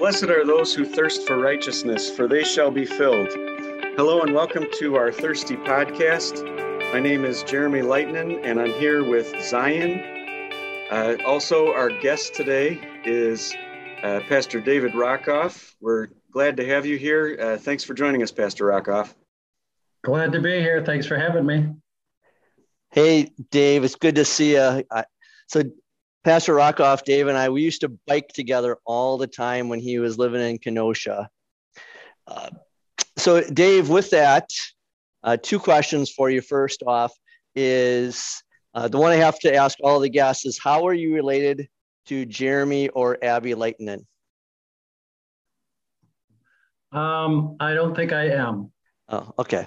Blessed are those who thirst for righteousness, for they shall be filled. Hello and welcome to our Thirsty podcast. My name is Jeremy Lightnin, and I'm here with Zion. Uh, also, our guest today is uh, Pastor David Rockoff. We're glad to have you here. Uh, thanks for joining us, Pastor Rockoff. Glad to be here. Thanks for having me. Hey, Dave, it's good to see you. I, so, Pastor Rockoff, Dave, and I, we used to bike together all the time when he was living in Kenosha. Uh, so, Dave, with that, uh, two questions for you. First off, is uh, the one I have to ask all the guests is how are you related to Jeremy or Abby Lightnin? Um, I don't think I am. Oh, okay.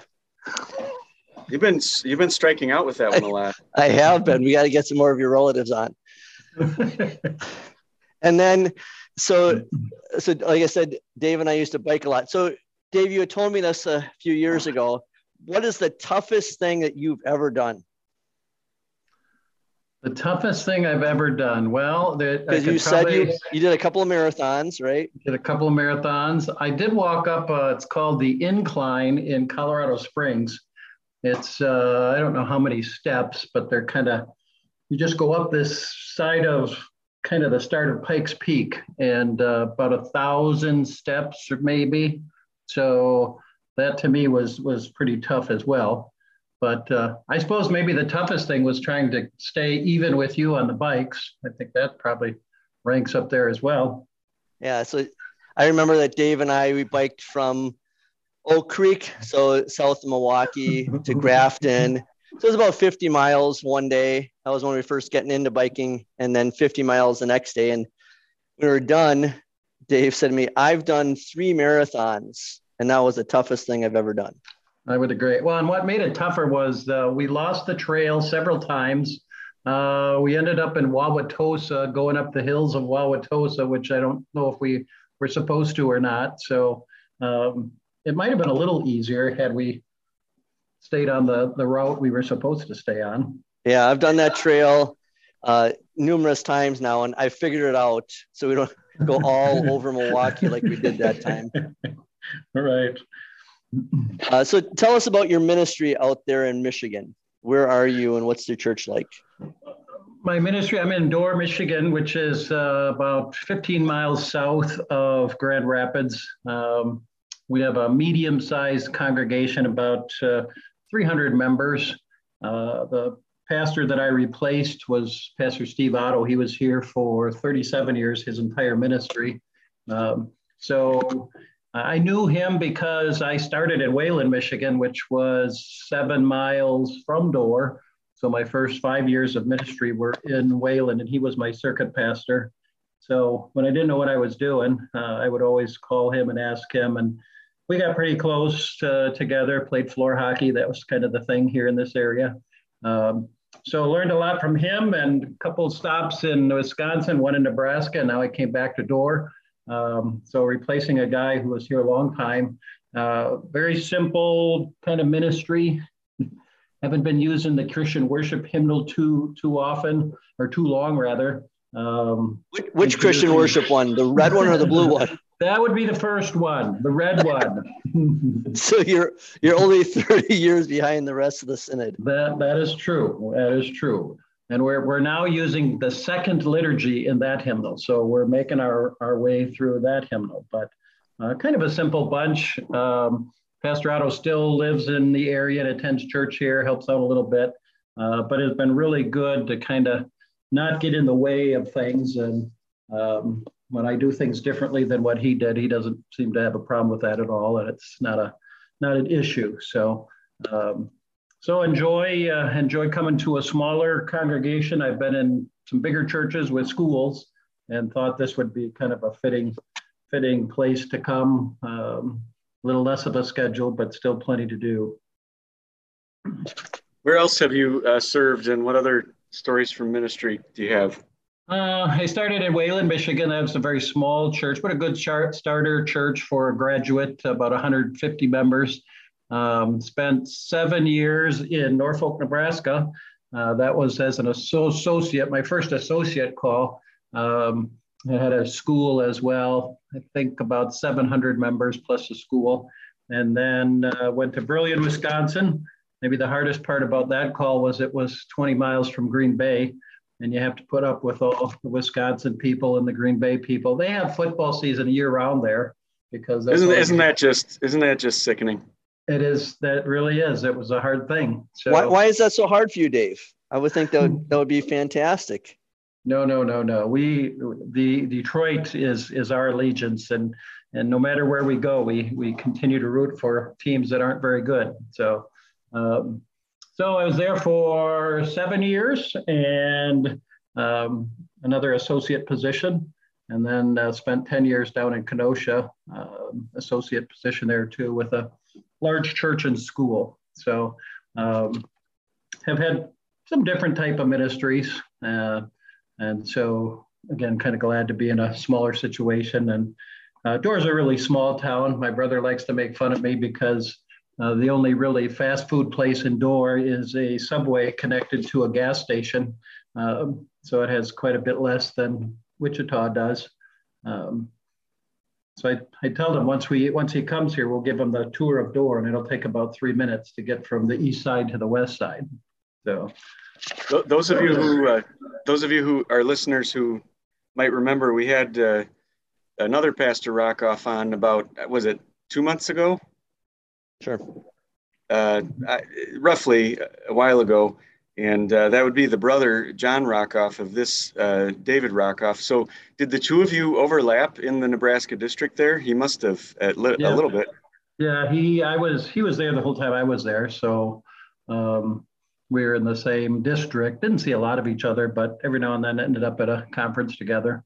You've been you've been striking out with that one a lot. I have been. We got to get some more of your relatives on. and then, so so like I said, Dave and I used to bike a lot. So Dave, you had told me this a few years ago. What is the toughest thing that you've ever done? The toughest thing I've ever done. Well, because you said you you did a couple of marathons, right? Did a couple of marathons. I did walk up. Uh, it's called the Incline in Colorado Springs. It's uh, I don't know how many steps, but they're kind of you just go up this side of kind of the start of Pikes Peak and uh, about a thousand steps or maybe. So that to me was was pretty tough as well. But uh, I suppose maybe the toughest thing was trying to stay even with you on the bikes. I think that probably ranks up there as well. Yeah. So I remember that Dave and I we biked from Oak Creek, so south of Milwaukee to Grafton. So it was about 50 miles one day. That was when we first getting into biking, and then 50 miles the next day. And we were done, Dave said to me, I've done three marathons, and that was the toughest thing I've ever done. I would agree. Well, and what made it tougher was uh, we lost the trail several times. Uh, we ended up in Wauwatosa, going up the hills of Wauwatosa, which I don't know if we were supposed to or not. So um, it might have been a little easier had we stayed on the, the route we were supposed to stay on. Yeah, I've done that trail uh, numerous times now, and I figured it out so we don't go all over Milwaukee like we did that time. All right. Uh, so tell us about your ministry out there in Michigan. Where are you, and what's your church like? My ministry, I'm in Dorr, Michigan, which is uh, about 15 miles south of Grand Rapids. Um, we have a medium sized congregation, about uh, 300 members. Uh, the pastor that I replaced was Pastor Steve Otto. He was here for 37 years, his entire ministry. Um, so I knew him because I started in Wayland, Michigan, which was seven miles from Dorr. So my first five years of ministry were in Wayland, and he was my circuit pastor. So when I didn't know what I was doing, uh, I would always call him and ask him. And we got pretty close to, together, played floor hockey. That was kind of the thing here in this area. Um, so learned a lot from him and a couple stops in Wisconsin, one in Nebraska. Now I came back to Dorr. Um, so replacing a guy who was here a long time. Uh, very simple kind of ministry. Haven't been using the Christian worship hymnal too too often or too long rather. Um, which, which Christian worship one? The red one or the blue one? That would be the first one, the red one. so you're you're only 30 years behind the rest of the synod. That that is true. That is true. And we're we're now using the second liturgy in that hymnal. So we're making our, our way through that hymnal. But uh, kind of a simple bunch. Um, Pastor Otto still lives in the area and attends church here, helps out a little bit. Uh, but it's been really good to kind of not get in the way of things and um, when I do things differently than what he did, he doesn't seem to have a problem with that at all, and it's not a not an issue. So, um, so enjoy uh, enjoy coming to a smaller congregation. I've been in some bigger churches with schools, and thought this would be kind of a fitting fitting place to come. Um, a little less of a schedule, but still plenty to do. Where else have you uh, served, and what other stories from ministry do you have? Uh, I started in Wayland, Michigan. That was a very small church, but a good starter church for a graduate, about 150 members. Um, spent seven years in Norfolk, Nebraska. Uh, that was as an associate, my first associate call. Um, I had a school as well. I think about 700 members plus a school. And then uh, went to Brillion, Wisconsin. Maybe the hardest part about that call was it was 20 miles from Green Bay, and you have to put up with all the Wisconsin people and the Green Bay people. They have football season year round there because isn't isn't that just isn't that just sickening? It is. That really is. It was a hard thing. So why, why is that so hard for you, Dave? I would think that would, that would be fantastic. No, no, no, no. We the Detroit is is our allegiance, and and no matter where we go, we we continue to root for teams that aren't very good. So, um, so I was there for seven years and um, another associate position, and then uh, spent ten years down in Kenosha, uh, associate position there too, with a large church and school. So, um, have had some different type of ministries. Uh, and so, again, kind of glad to be in a smaller situation. And uh, Dorr's a really small town. My brother likes to make fun of me because uh, the only really fast food place in Dorr is a subway connected to a gas station. Um, so it has quite a bit less than Wichita does. Um, so I, I tell him once we once he comes here, we'll give him the tour of Dorr, and it'll take about three minutes to get from the east side to the west side. So those of you who, uh, those of you who are listeners who might remember, we had uh, another Pastor Rockoff on about was it two months ago? Sure. Uh, I, roughly a while ago, and uh, that would be the brother John Rockoff of this uh, David Rockoff. So, did the two of you overlap in the Nebraska district there? He must have at li- yeah. a little bit. Yeah, he. I was. He was there the whole time I was there. So, um, we were in the same district. Didn't see a lot of each other, but every now and then ended up at a conference together.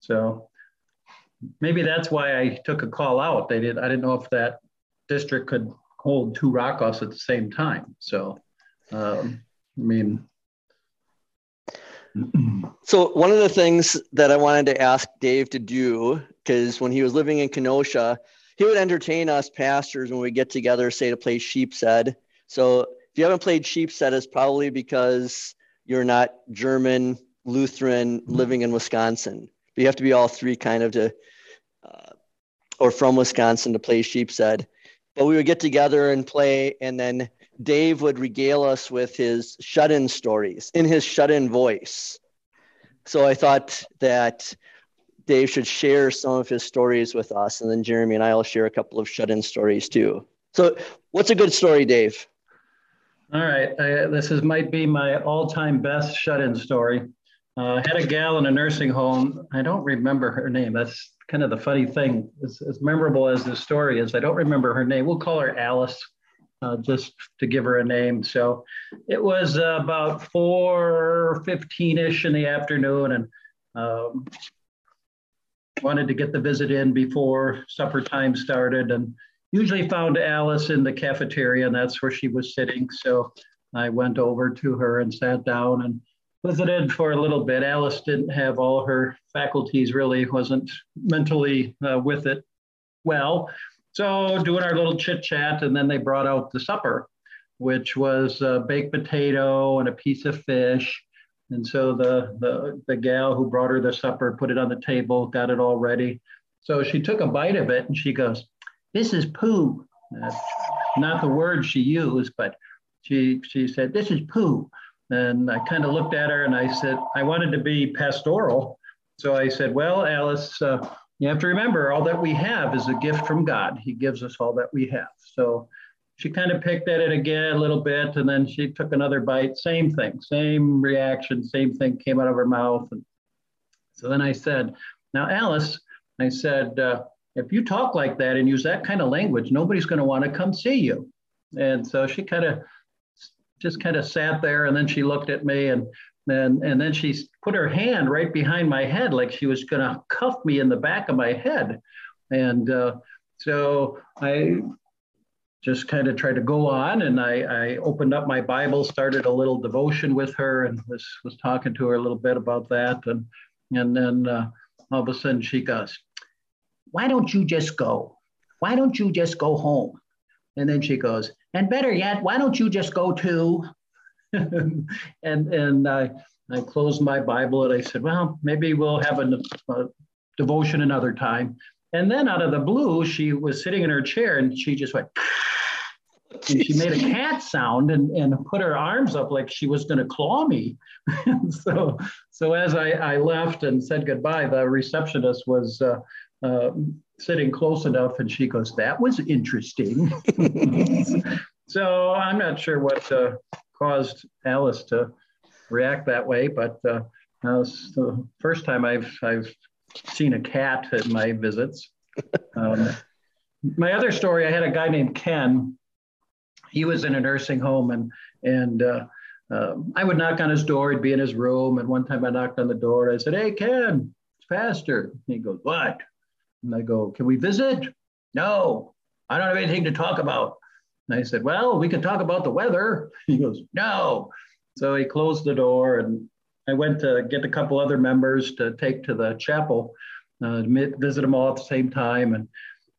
So maybe that's why I took a call out. They did. I didn't know if that district could hold two Rockoffs at the same time. So, um, I mean. So one of the things that I wanted to ask Dave to do, because when he was living in Kenosha, he would entertain us pastors when we get together, say to play sheepshead. So if you haven't played Sheepshead, it's probably because you're not German Lutheran living in Wisconsin. But you have to be all three kind of to, uh, or from Wisconsin to play Sheepshead. But we would get together and play, and then Dave would regale us with his shut-in stories in his shut-in voice. So I thought that Dave should share some of his stories with us, and then Jeremy and I will share a couple of shut-in stories too. So, what's a good story, Dave? All right, I, this is might be my all-time best shut-in story. Uh, had a gal in a nursing home. I don't remember her name. That's kind of the funny thing. As, as memorable as this story is, I don't remember her name. We'll call her Alice, uh, just to give her a name. So it was uh, about 4.15ish in the afternoon and um, wanted to get the visit in before supper time started. And usually found Alice in the cafeteria, and that's where she was sitting. So I went over to her and sat down and visited for a little bit. Alice didn't have all her faculties, really wasn't mentally uh, with it well. So doing our little chit chat, and then they brought out the supper, which was a baked potato and a piece of fish. And so the, the, the gal who brought her the supper put it on the table, got it all ready. So she took a bite of it and she goes, this is poo. Uh, not the word she used, but she, she said, this is poo. And I kind of looked at her and I said, I wanted to be pastoral. So I said, well, Alice, uh, you have to remember all that we have is a gift from God. He gives us all that we have. So she kind of picked at it again a little bit and then she took another bite. Same thing, same reaction, same thing came out of her mouth. And so then I said, now, Alice, I said, uh, if you talk like that and use that kind of language, nobody's going to want to come see you. And so she kind of just kind of sat there and then she looked at me and then and then she put her hand right behind my head like she was going to cuff me in the back of my head. And uh, so I just kind of tried to go on and I, I opened up my Bible, started a little devotion with her and was, was talking to her a little bit about that. And, and then uh, all of a sudden she goes, why don't you just go? Why don't you just go home? And then she goes, and better yet, why don't you just go too? and and I, I closed my Bible and I said, well, maybe we'll have a, a devotion another time. And then out of the blue, she was sitting in her chair and she just went, and she made a cat sound and, and put her arms up like she was going to claw me. so, so as I, I left and said goodbye, the receptionist was uh, uh, sitting close enough and she goes, That was interesting. so I'm not sure what uh, caused Alice to react that way, but uh, that was the first time I've, I've seen a cat at my visits. Um, my other story, I had a guy named Ken he was in a nursing home and and uh, uh, I would knock on his door. He'd be in his room. And one time I knocked on the door. I said, "Hey, Ken, it's Pastor." And he goes, "What?" And I go, "Can we visit?" No, I don't have anything to talk about. And I said, "Well, we can talk about the weather." He goes, "No." So he closed the door, and I went to get a couple other members to take to the chapel, uh, visit them all at the same time, and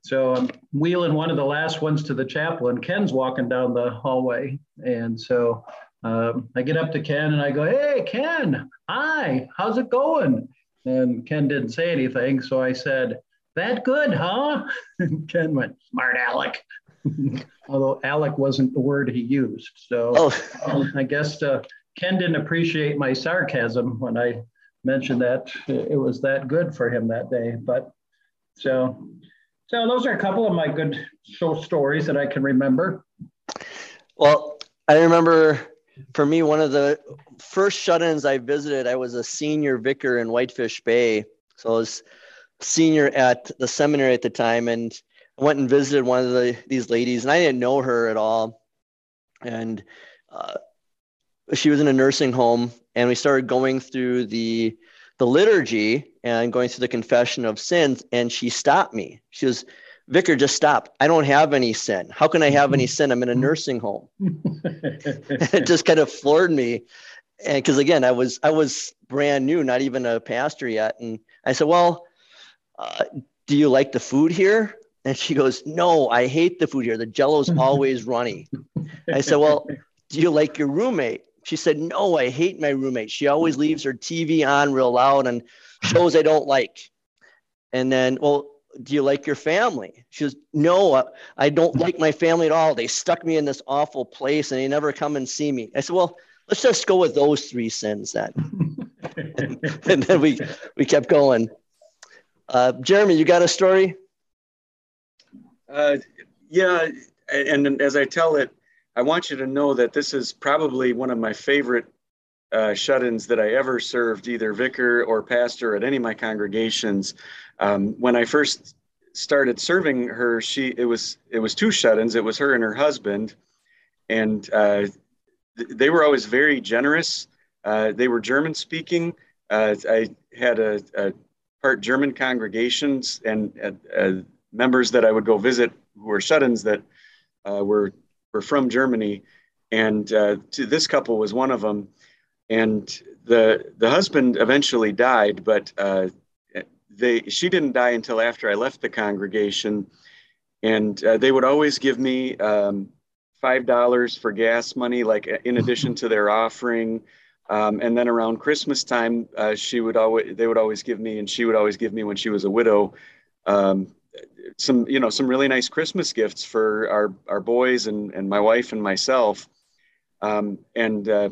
so I'm wheeling one of the last ones to the chapel, and Ken's walking down the hallway. And so um, I get up to Ken and I go, Hey, Ken, hi, how's it going? And Ken didn't say anything. So I said, That good, huh? And Ken went, Smart Alec. Although Alec wasn't the word he used. So oh. um, I guess uh, Ken didn't appreciate my sarcasm when I mentioned that it was that good for him that day. But so so those are a couple of my good show stories that I can remember. Well, I remember for me, one of the first shut-ins I visited, I was a senior vicar in Whitefish Bay. So I was senior at the seminary at the time, and I went and visited one of the, these ladies, and I didn't know her at all. And uh, she was in a nursing home, and we started going through the the liturgy and going through the confession of sins, and she stopped me. She was, Vicar, just stop. I don't have any sin. How can I have any sin? I'm in a nursing home. it just kind of floored me. And because again, I was I was brand new, not even a pastor yet. And I said, Well, uh, do you like the food here? And she goes, No, I hate the food here. The jello's always runny. I said, Well, do you like your roommate? She said, No, I hate my roommate. She always leaves her TV on real loud and shows I don't like. And then, well, do you like your family? She goes, No, I don't like my family at all. They stuck me in this awful place and they never come and see me. I said, Well, let's just go with those three sins then. and, and, then we, we kept going. Uh, Jeremy, you got a story? Uh, yeah. And as I tell it, I want you to know that this is probably one of my favorite uh, shut-ins that I ever served, either vicar or pastor at any of my congregations. Um, when I first started serving her, she it was it was two shut-ins. It was her and her husband, and uh, th- they were always very generous. Uh, they were German speaking. Uh, I had a, a, part German congregations and uh, members that I would go visit who were shut-ins that uh, were were from Germany, and uh, this couple was one of them. And the the husband eventually died, but uh, they she didn't die until after I left the congregation, and uh, they would always give me um, five dollars for gas money, like uh, in addition to their offering. Um, and then around Christmas time, uh, she would always they would always give me, and she would always give me when she was a widow. Um, some you know some really nice Christmas gifts for our our boys and and my wife and myself. Um, and uh,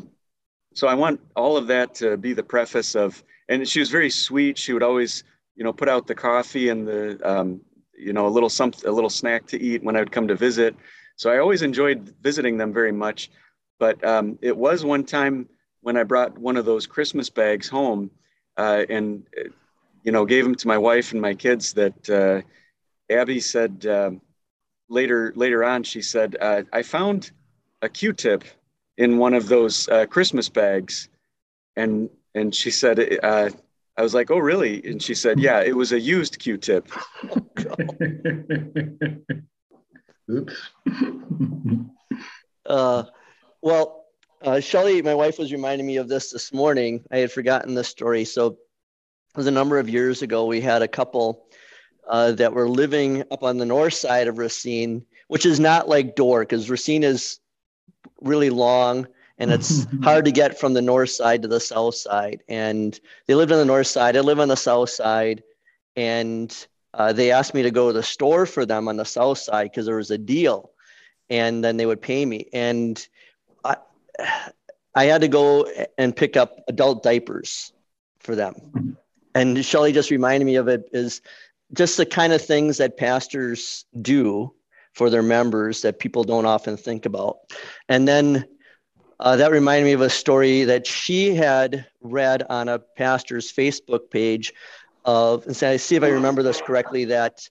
so I want all of that to be the preface of. And she was very sweet. She would always you know put out the coffee and the um, you know a little something a little snack to eat when I would come to visit. So I always enjoyed visiting them very much. But um, it was one time when I brought one of those Christmas bags home uh, and you know gave them to my wife and my kids that uh, Abby said uh, later later on, she said, uh, "I found a Q-tip in one of those uh, Christmas bags," and and she said, uh, "I was like, oh really?" And she said, "Yeah, it was a used Q-tip." Oops. uh, well, uh, Shelly, my wife was reminding me of this this morning. I had forgotten this story. So it was a number of years ago. We had a couple uh, that were living up on the north side of Racine, which is not like Dorr, because Racine is really long and it's hard to get from the north side to the south side. And they lived on the north side. I live on the south side, and uh, they asked me to go to the store for them on the south side because there was a deal, and then they would pay me. And I, had to go and pick up adult diapers for them. And Shelly just reminded me of it is just the kind of things that pastors do for their members that people don't often think about. And then uh, that reminded me of a story that she had read on a pastor's Facebook page of, and I see if I remember this correctly, that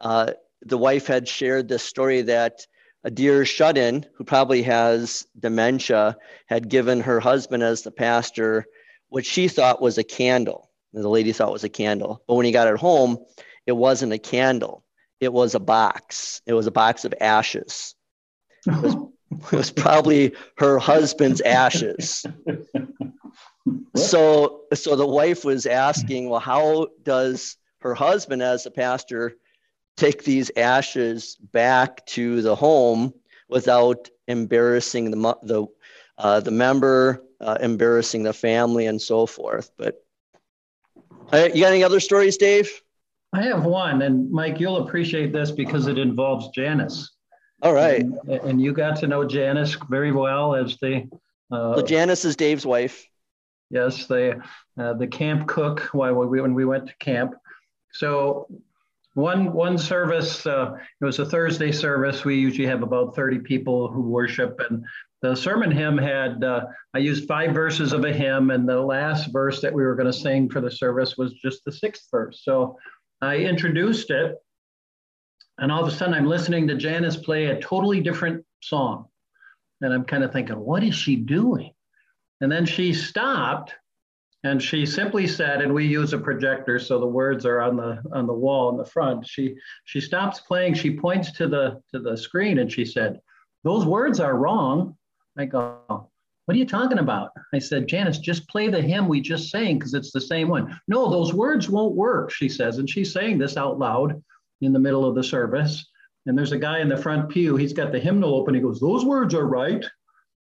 uh, the wife had shared this story that a dear shut in who probably has dementia had given her husband as the pastor what she thought was a candle. The lady thought was a candle. But when he got it home, it wasn't a candle, it was a box. It was a box of ashes. It was, it was probably her husband's ashes. So, so the wife was asking, well, how does her husband, as a pastor, take these ashes back to the home without embarrassing the the uh, the member, uh, embarrassing the family, and so forth. But uh, you got any other stories, Dave? I have one, and Mike, you'll appreciate this because it involves Janice. All right. And, and you got to know Janice very well as the. Uh, so Janice is Dave's wife. Yes, the uh, the camp cook while we when we went to camp. So one one service uh, it was a thursday service. We usually have about 30 people who worship and the sermon hymn had uh, i used five verses of a hymn and the last verse that we were going to sing for the service was just the sixth verse. So i introduced it and all of a sudden i'm listening to janice play a totally different song. And i'm kind of thinking what is she doing? And then she stopped and she simply said and we use a projector so the words are on the on the wall in the front. She she stops playing. She points to the to the screen and she said those words are wrong. I go what are you talking about? I said janice just play the hymn we just sang because it's the same one. No those words won't work she says and she's saying this out loud in the middle of the service. And there's a guy in the front pew. He's got the hymnal open. He goes those words are right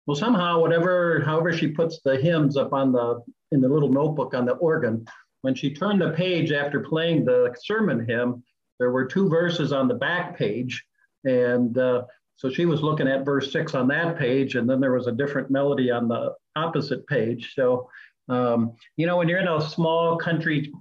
well somehow whatever however she puts the hymns up on the in the little notebook on the organ. When she turned the page after playing the sermon hymn, there were two verses on the back page. And uh, so she was looking at verse six on that page, and then there was a different melody on the opposite page. So, um, you know, when you're in a small country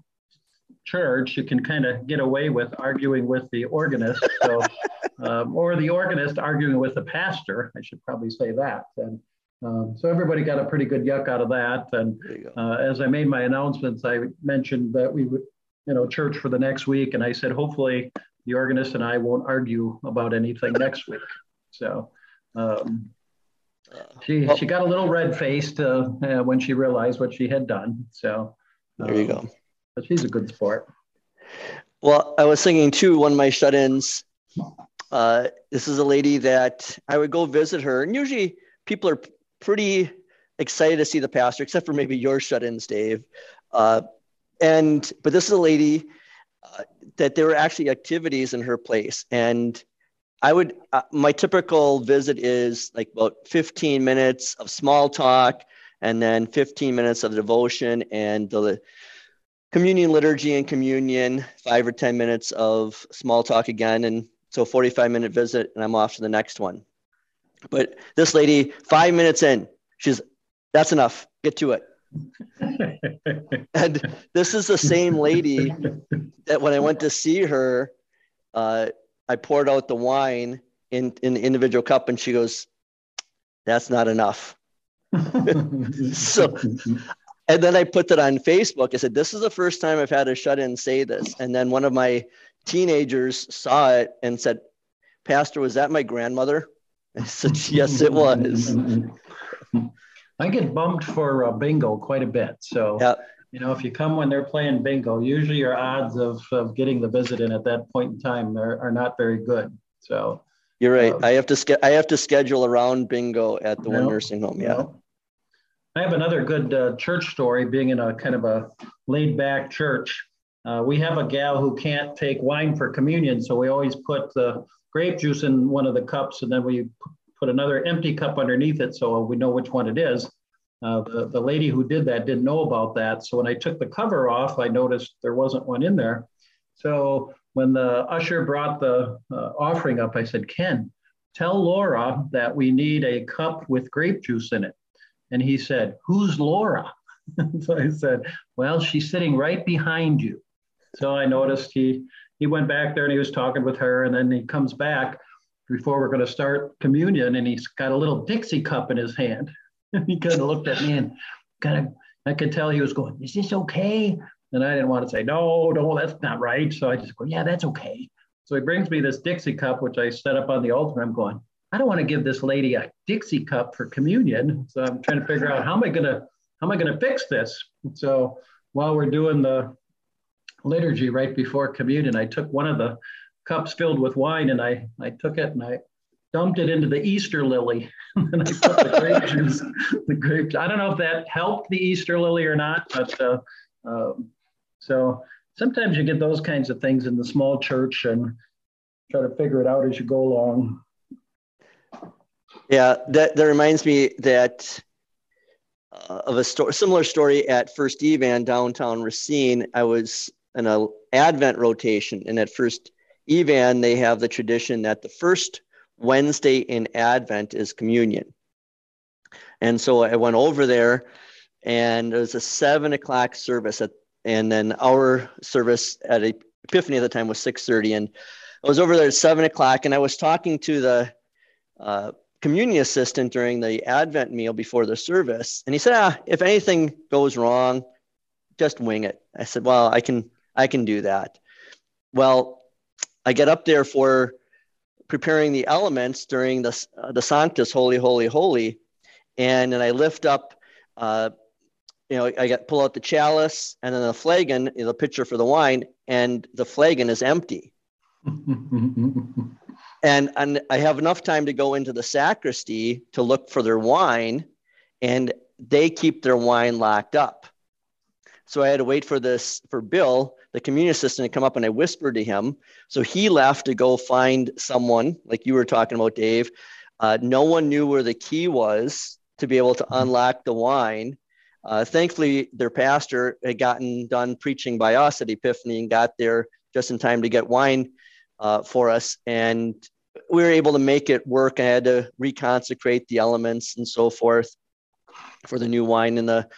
church, you can kind of get away with arguing with the organist. So, um, or the organist arguing with the pastor. I should probably say that. And um, so everybody got a pretty good yuck out of that. And uh, as I made my announcements, I mentioned that we would, you know, church for the next week. And I said, hopefully the organist and I won't argue about anything next week. So um, she, she got a little red faced uh, uh, when she realized what she had done. So there you go. But she's a good sport. Well, I was singing too, one of my shut ins. Uh, this is a lady that I would go visit her, and usually people are pretty excited to see the pastor, except for maybe your shut-ins, Dave. Uh, and but this is a lady uh, that there were actually activities in her place, and I would uh, my typical visit is like about 15 minutes of small talk, and then 15 minutes of devotion and the communion liturgy and communion, five or 10 minutes of small talk again, and so 45 minute visit, and I'm off to the next one. But this lady, five minutes in, she's, that's enough, get to it. and this is the same lady that when I went to see her, uh, I poured out the wine in, in the individual cup and she goes, that's not enough. so, and then I put that on Facebook. I said, this is the first time I've had a shut in say this. And then one of my teenagers saw it and said, Pastor, was that my grandmother? I said, yes, it was. I get bumped for uh, bingo quite a bit. So, yeah. you know, if you come when they're playing bingo, usually your odds of, of getting the visit in at that point in time are, are not very good. So, you're right. Uh, I have to ske- I have to schedule around bingo at the one nursing home. Yeah. I have another good uh, church story. Being in a kind of a laid back church, uh, we have a gal who can't take wine for communion, so we always put the grape juice in one of the cups, and then we put another empty cup underneath it so we know which one it is. Uh, the, the lady who did that didn't know about that. So when I took the cover off, I noticed there wasn't one in there. So when the usher brought the uh, offering up, I said, Ken, tell Laura that we need a cup with grape juice in it. And he said, Who's Laura? so I said, Well, she's sitting right behind you. So I noticed he he went back there and he was talking with her, and then he comes back before we're going to start communion, and he's got a little Dixie cup in his hand. he kind of looked at me and kind of I could tell he was going, "Is this okay?" And I didn't want to say, "No, no, that's not right." So I just go, "Yeah, that's okay." So he brings me this Dixie cup, which I set up on the altar. I'm going, I don't want to give this lady a Dixie cup for communion. So I'm trying to figure out how am I gonna how am I gonna fix this? So while we're doing the liturgy right before communion, I took one of the cups filled with wine and I I took it and I dumped it into the Easter lily. and I put the grape juice, the grape. I don't know if that helped the Easter lily or not, but uh, um, so sometimes you get those kinds of things in the small church and try to figure it out as you go along. Yeah, that, that reminds me that uh, of a story, similar story at First Evan downtown Racine. I was in an Advent rotation, and at First Evan, they have the tradition that the first Wednesday in Advent is communion. And so I went over there, and it was a seven o'clock service at and then our service at Epiphany at the time was 6:30, and I was over there at seven o'clock, and I was talking to the uh, communion assistant during the Advent meal before the service, and he said, "Ah, if anything goes wrong, just wing it." I said, "Well, I can, I can do that." Well, I get up there for preparing the elements during the uh, the Sanctus, Holy, Holy, Holy, and then I lift up. Uh, you know, I got pull out the chalice and then the flagon, the pitcher for the wine, and the flagon is empty. and and I have enough time to go into the sacristy to look for their wine, and they keep their wine locked up. So I had to wait for this for Bill, the communion assistant, to come up, and I whispered to him. So he left to go find someone, like you were talking about, Dave. Uh, no one knew where the key was to be able to unlock the wine. Uh, thankfully, their pastor had gotten done preaching by us at Epiphany and got there just in time to get wine uh, for us. And we were able to make it work. I had to reconsecrate the elements and so forth for the new wine in the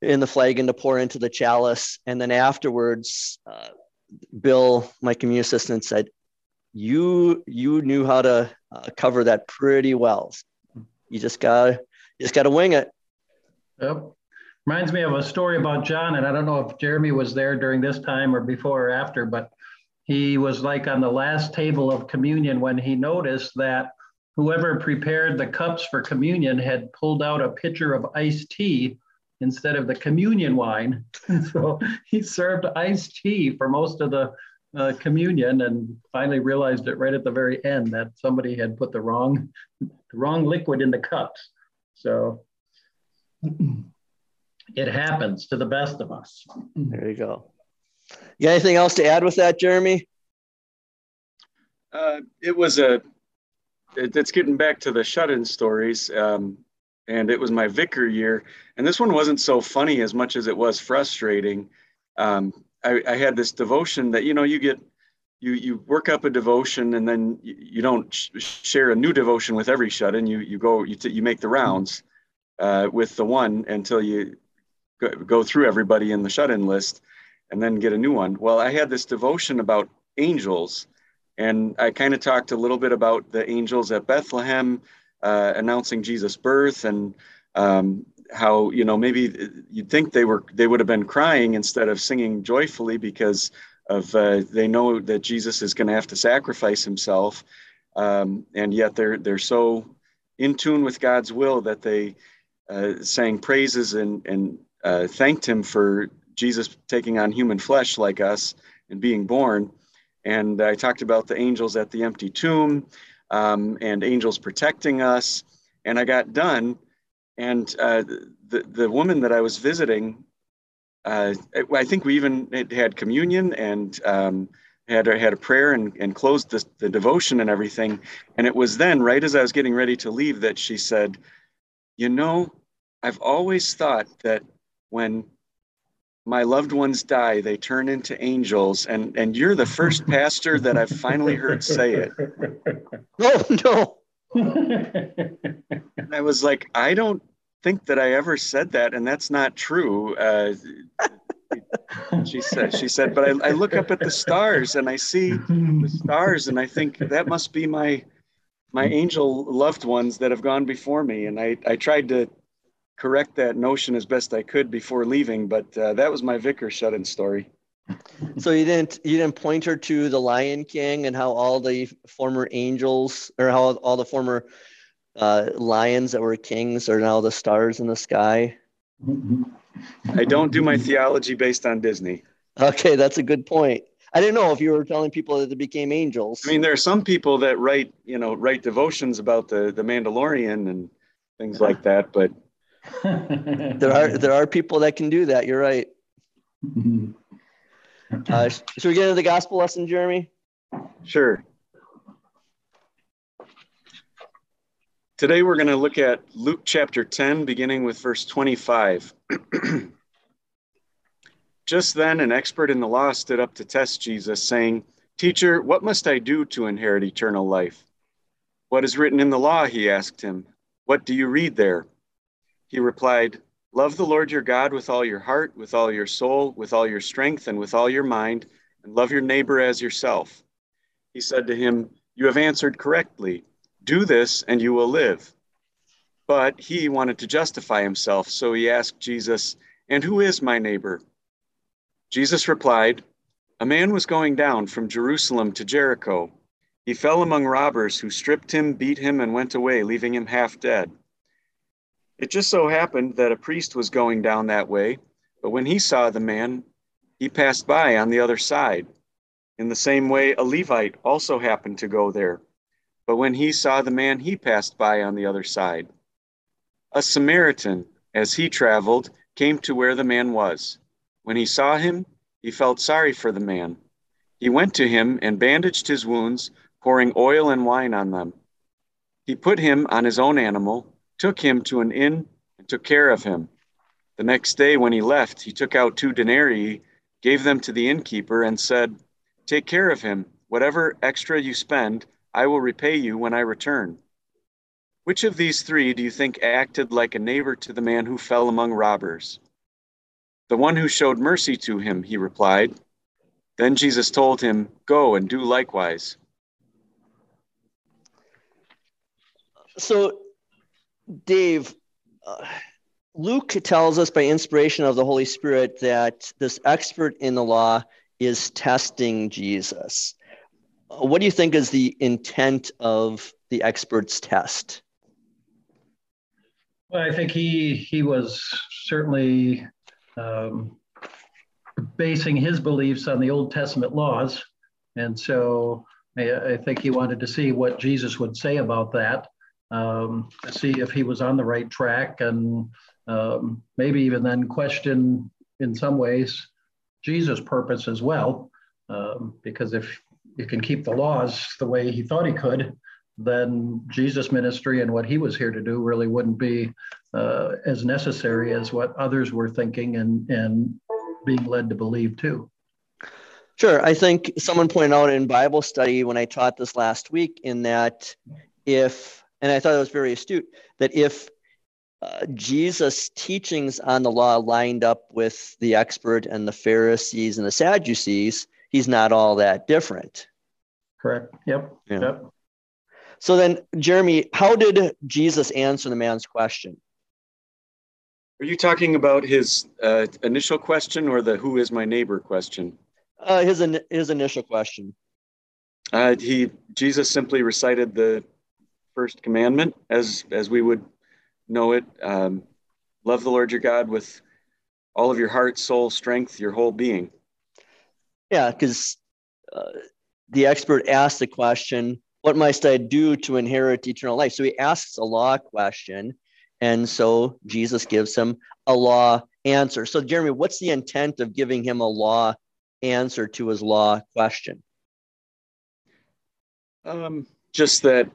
in the flagon to pour into the chalice. And then afterwards, uh, Bill, my community assistant, said, "You you knew how to uh, cover that pretty well. You just got you just got to wing it." Yep. Reminds me of a story about John, and I don't know if Jeremy was there during this time or before or after, but he was like on the last table of communion when he noticed that whoever prepared the cups for communion had pulled out a pitcher of iced tea instead of the communion wine. And so he served iced tea for most of the uh, communion and finally realized it right at the very end that somebody had put the wrong, the wrong liquid in the cups. So it happens to the best of us. There you go. You got anything else to add with that, Jeremy? Uh, it was a. It, it's getting back to the shut-in stories, um, and it was my vicar year, and this one wasn't so funny as much as it was frustrating. Um, I, I, had this devotion that you know you get, you you work up a devotion, and then you, you don't sh- share a new devotion with every shut-in. You you go you t- you make the rounds uh, with the one until you go through everybody in the shut-in list and then get a new one. Well, I had this devotion about angels, and I kind of talked a little bit about the angels at Bethlehem uh, announcing Jesus' birth and um, how you know maybe you'd think they were they would have been crying instead of singing joyfully because of uh, they know that Jesus is going to have to sacrifice himself, um, and yet they're they're so in tune with God's will that they uh, sang praises and and uh, thanked him for Jesus taking on human flesh like us and being born. And I talked about the angels at the empty tomb um, and angels protecting us. And I got done. And uh, the, the woman that I was visiting, uh, I think we even had communion and um, had had a prayer and, and closed the, the devotion and everything. And it was then, right as I was getting ready to leave, that she said, You know, I've always thought that when my loved ones die, they turn into angels. And, and you're the first pastor that I've finally heard say it. Oh, no. I was like, I don't think that I ever said that. And that's not true. Uh, she said, she said, but I, I look up at the stars and I see the stars and I think that must be my, my angel loved ones that have gone before me. And I, I tried to correct that notion as best I could before leaving, but uh, that was my vicar shut-in story. So you didn't you didn't point her to the Lion King and how all the former angels or how all the former uh, lions that were kings are now the stars in the sky. I don't do my theology based on Disney. Okay, that's a good point. I didn't know if you were telling people that they became angels. I mean, there are some people that write, you know, write devotions about the the Mandalorian and things like that, but there are there are people that can do that. You're right. Uh, should we get into the gospel lesson, Jeremy? Sure. Today we're going to look at Luke chapter 10, beginning with verse 25. Just then, an expert in the law stood up to test Jesus, saying, Teacher, what must I do to inherit eternal life? What is written in the law? He asked him. What do you read there? He replied, Love the Lord your God with all your heart, with all your soul, with all your strength, and with all your mind, and love your neighbor as yourself. He said to him, You have answered correctly. Do this, and you will live. But he wanted to justify himself, so he asked Jesus, And who is my neighbor? Jesus replied, A man was going down from Jerusalem to Jericho. He fell among robbers who stripped him, beat him, and went away, leaving him half dead. It just so happened that a priest was going down that way, but when he saw the man, he passed by on the other side. In the same way, a Levite also happened to go there, but when he saw the man, he passed by on the other side. A Samaritan, as he traveled, came to where the man was. When he saw him, he felt sorry for the man. He went to him and bandaged his wounds, pouring oil and wine on them. He put him on his own animal took him to an inn and took care of him. The next day, when he left, he took out two denarii, gave them to the innkeeper, and said, Take care of him. Whatever extra you spend, I will repay you when I return. Which of these three do you think acted like a neighbor to the man who fell among robbers? The one who showed mercy to him, he replied. Then Jesus told him, Go and do likewise. So Dave, uh, Luke tells us by inspiration of the Holy Spirit that this expert in the law is testing Jesus. Uh, what do you think is the intent of the expert's test? Well, I think he he was certainly um, basing his beliefs on the Old Testament laws, and so I, I think he wanted to see what Jesus would say about that um, see if he was on the right track and um, maybe even then question in some ways Jesus' purpose as well. Um, because if you can keep the laws the way he thought he could, then Jesus' ministry and what he was here to do really wouldn't be uh, as necessary as what others were thinking and, and being led to believe too. Sure. I think someone pointed out in Bible study when I taught this last week in that if and I thought it was very astute that if uh, Jesus' teachings on the law lined up with the expert and the Pharisees and the Sadducees, he's not all that different. Correct. Yep. Yeah. Yep. So then, Jeremy, how did Jesus answer the man's question? Are you talking about his uh, initial question or the "Who is my neighbor?" question? Uh, his his initial question. Uh, he Jesus simply recited the first commandment as as we would know it. Um, love the Lord your God with all of your heart, soul, strength, your whole being. Yeah, because uh, the expert asked the question, "What must I do to inherit eternal life?" So he asks a law question, and so Jesus gives him a law answer. So, Jeremy, what's the intent of giving him a law answer to his law question? Um, just that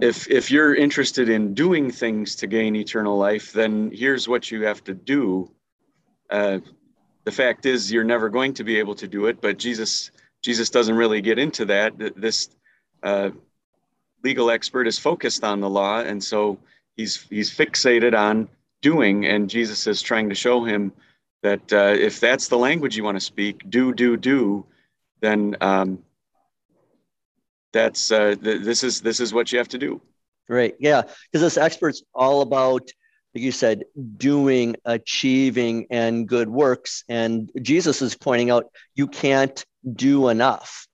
if if you're interested in doing things to gain eternal life, then here's what you have to do. Uh, the fact is, you're never going to be able to do it, but Jesus Jesus doesn't really get into that. This uh, legal expert is focused on the law, and so he's he's fixated on doing, and Jesus is trying to show him that uh, if that's the language you want to speak, do do do, then um, that's uh, th- this is this is what you have to do. Right. Yeah, because this expert's all about, like you said, doing, achieving, and good works. And Jesus is pointing out you can't do enough.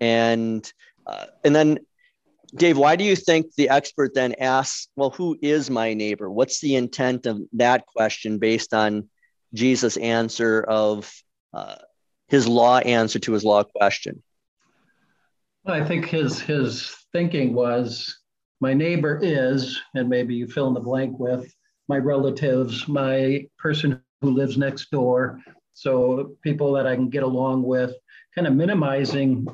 And uh, and then, Dave, why do you think the expert then asks, well, who is my neighbor? What's the intent of that question based on Jesus' answer of uh, his law answer to his law question? I think his his thinking was my neighbor is, and maybe you fill in the blank with my relatives, my person who lives next door. So people that I can get along with, kind of minimizing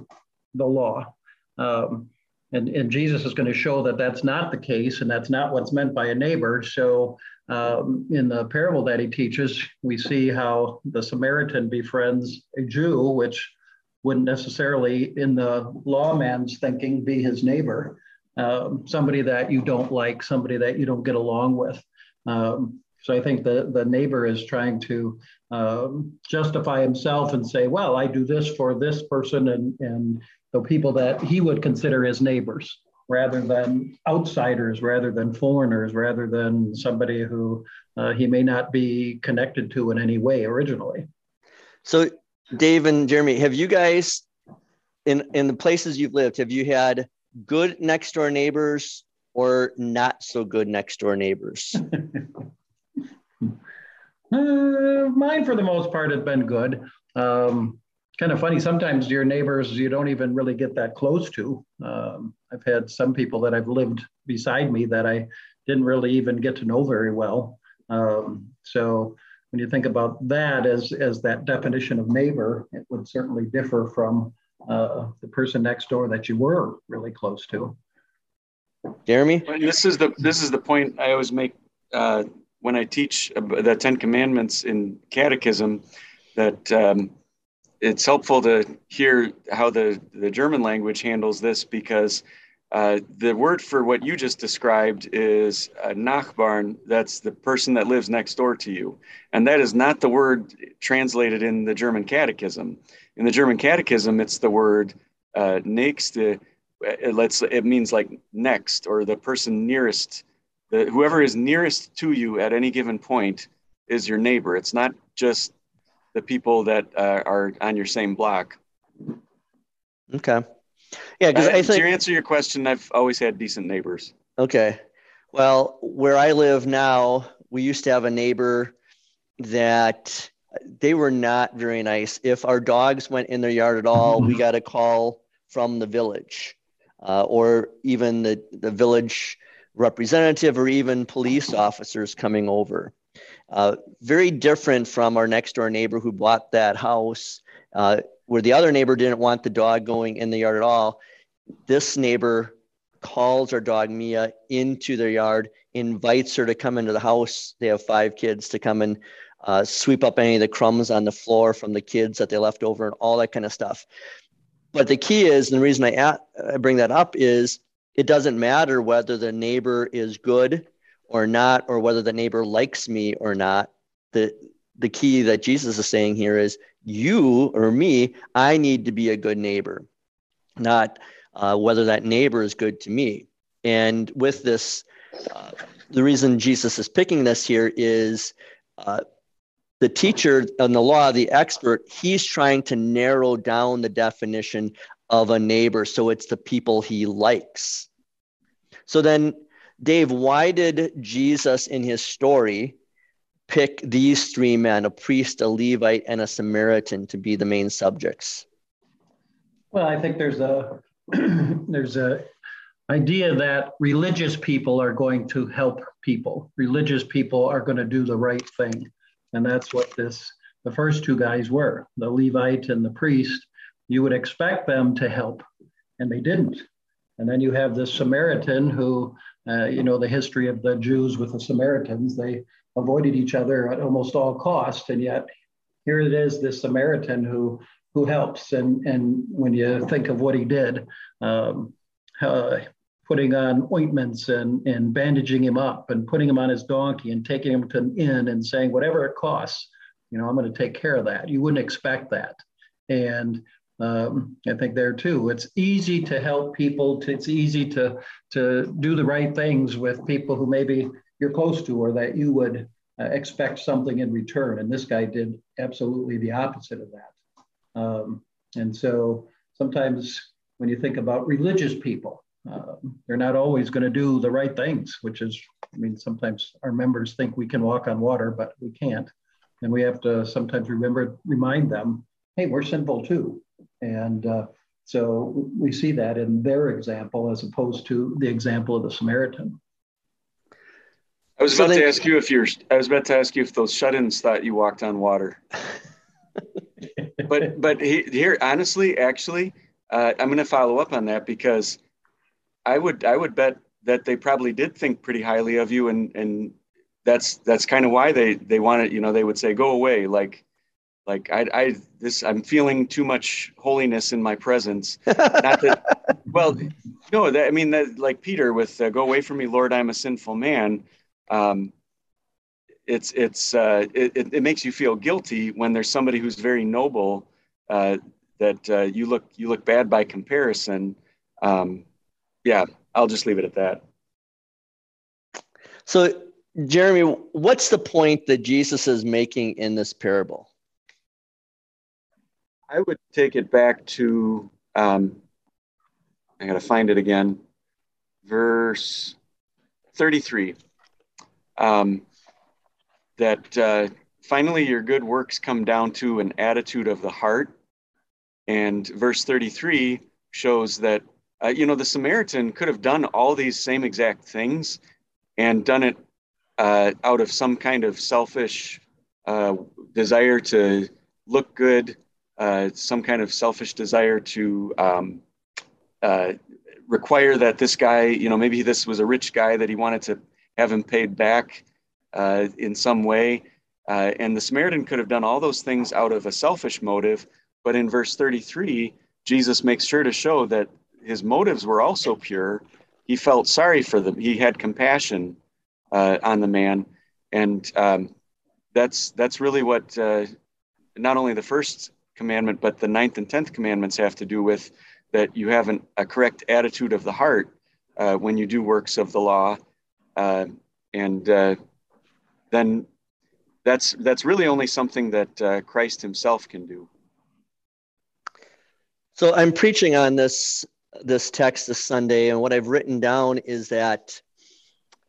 the law. Um, and, and Jesus is going to show that that's not the case, and that's not what's meant by a neighbor. So um, in the parable that he teaches, we see how the Samaritan befriends a Jew, which wouldn't necessarily, in the lawman's thinking, be his neighbor, um, somebody that you don't like, somebody that you don't get along with. Um, so I think the, the neighbor is trying to um, justify himself and say, well, I do this for this person and, and the people that he would consider his neighbors rather than outsiders, rather than foreigners, rather than somebody who uh, he may not be connected to in any way originally. So Dave and Jeremy, have you guys in in the places you've lived, have you had good next door neighbors or not so good next door neighbors? uh, mine, for the most part, have been good. Um, kind of funny. Sometimes your neighbors you don't even really get that close to. Um, I've had some people that I've lived beside me that I didn't really even get to know very well. Um, so when you think about that as, as that definition of neighbor, it would certainly differ from uh, the person next door that you were really close to. Jeremy, this is the this is the point I always make uh, when I teach the Ten Commandments in Catechism. That um, it's helpful to hear how the the German language handles this because uh, the word for what you just described is uh, Nachbarn. That's the person that lives next door to you. And that is not the word translated in the German catechism. In the German catechism, it's the word uh, nächste. It, lets, it means like next or the person nearest. The, whoever is nearest to you at any given point is your neighbor. It's not just the people that uh, are on your same block. Okay. Yeah, because uh, I think to answer your question, I've always had decent neighbors. Okay. Well, where I live now, we used to have a neighbor that they were not very nice. If our dogs went in their yard at all, we got a call from the village uh, or even the, the village representative or even police officers coming over. Uh, very different from our next door neighbor who bought that house. Uh, where the other neighbor didn't want the dog going in the yard at all, this neighbor calls our dog Mia into their yard, invites her to come into the house. They have five kids to come and uh, sweep up any of the crumbs on the floor from the kids that they left over and all that kind of stuff. But the key is, and the reason I, at, I bring that up is it doesn't matter whether the neighbor is good or not, or whether the neighbor likes me or not. The, the key that Jesus is saying here is you or me, I need to be a good neighbor, not uh, whether that neighbor is good to me. And with this, uh, the reason Jesus is picking this here is uh, the teacher and the law, the expert, he's trying to narrow down the definition of a neighbor. So it's the people he likes. So then, Dave, why did Jesus in his story pick these three men a priest, a Levite, and a Samaritan to be the main subjects? Well, I think there's a there's a idea that religious people are going to help people. Religious people are going to do the right thing. And that's what this the first two guys were, the Levite and the priest. You would expect them to help. and they didn't. And then you have this Samaritan who, uh, you know, the history of the Jews with the Samaritans, they avoided each other at almost all cost. And yet here it is, this Samaritan who who helps. And, and when you think of what he did, um, uh, putting on ointments and, and bandaging him up and putting him on his donkey and taking him to an inn and saying, whatever it costs, you know, I'm going to take care of that. You wouldn't expect that. And um, I think there too, it's easy to help people. To, it's easy to to do the right things with people who maybe you're close to or that you would uh, expect something in return. And this guy did absolutely the opposite of that. Um, and so sometimes when you think about religious people, uh, they're not always going to do the right things, which is, I mean, sometimes our members think we can walk on water, but we can't. And we have to sometimes remember, remind them, hey, we're sinful too. And uh, so we see that in their example as opposed to the example of the Samaritan. I was about to ask you if you're. I was about to ask you if those shut-ins thought you walked on water. but but here, honestly, actually, uh, I'm going to follow up on that because I would I would bet that they probably did think pretty highly of you, and and that's that's kind of why they they wanted you know they would say go away like like I I this I'm feeling too much holiness in my presence. Not that well no that I mean that like Peter with uh, go away from me Lord I'm a sinful man. Um, it's it's uh, it, it makes you feel guilty when there's somebody who's very noble uh, that uh, you look you look bad by comparison. Um, yeah, I'll just leave it at that. So, Jeremy, what's the point that Jesus is making in this parable? I would take it back to, um, I got to find it again, verse 33. Um, that uh, finally your good works come down to an attitude of the heart. And verse 33 shows that uh, you know, the Samaritan could have done all these same exact things and done it uh, out of some kind of selfish uh, desire to look good, uh, some kind of selfish desire to um, uh, require that this guy, you know, maybe this was a rich guy that he wanted to have him paid back uh, in some way. and the Samaritan could have done all those things out of a selfish motive. But in verse 33, Jesus makes sure to show that his motives were also pure. He felt sorry for them. He had compassion uh, on the man, and um, that's that's really what uh, not only the first commandment but the ninth and tenth commandments have to do with that you have an, a correct attitude of the heart uh, when you do works of the law, uh, and uh, then that's that's really only something that uh, Christ Himself can do. So I'm preaching on this this text this Sunday, and what I've written down is that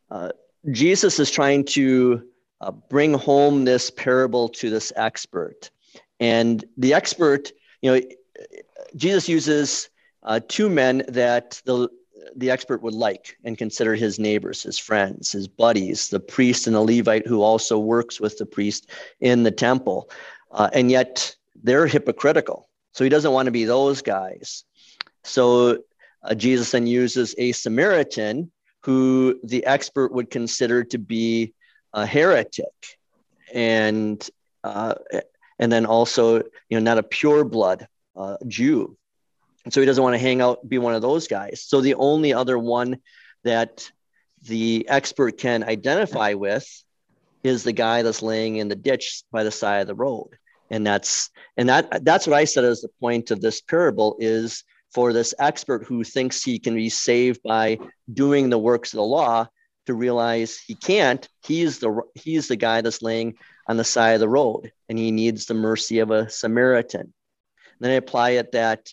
uh, Jesus is trying to uh, bring home this parable to this expert. And the expert, you know, Jesus uses uh, two men that the, the expert would like and consider his neighbors, his friends, his buddies, the priest and the Levite who also works with the priest in the temple. Uh, and yet they're hypocritical. So he doesn't want to be those guys. So uh, Jesus then uses a Samaritan who the expert would consider to be a heretic, and uh, and then also you know not a pure blood uh, Jew. And so he doesn't want to hang out, be one of those guys. So the only other one that the expert can identify with is the guy that's laying in the ditch by the side of the road and that's and that that's what i said as the point of this parable is for this expert who thinks he can be saved by doing the works of the law to realize he can't. He's the he's the guy that's laying on the side of the road, and he needs the mercy of a Samaritan. And then I apply it that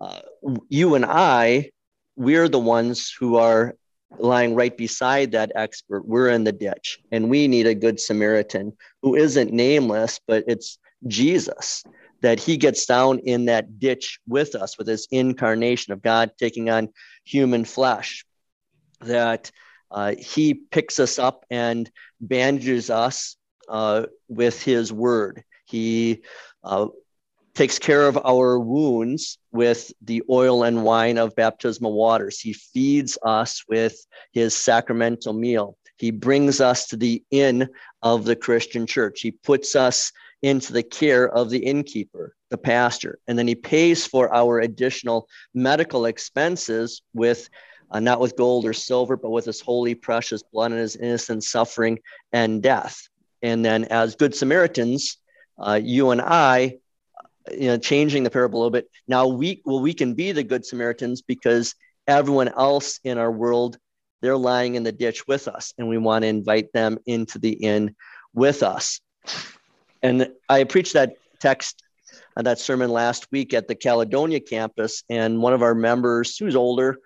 uh, you and I, we're the ones who are lying right beside that expert. We're in the ditch, and we need a good Samaritan who isn't nameless, but it's Jesus that he gets down in that ditch with us with his incarnation of God taking on human flesh, that uh, he picks us up and bandages us uh, with his word. He uh, takes care of our wounds with the oil and wine of baptismal waters. He feeds us with his sacramental meal. He brings us to the inn of the Christian church. He puts us into the care of the innkeeper, the pastor, and then he pays for our additional medical expenses with uh, not with gold or silver, but with his holy, precious blood and his innocent suffering and death. And then, as good Samaritans, uh, you and I, you know, changing the parable a little bit. Now we well, we can be the good Samaritans because everyone else in our world they're lying in the ditch with us, and we want to invite them into the inn with us. And I preached that text and that sermon last week at the Caledonia campus, and one of our members, who's older,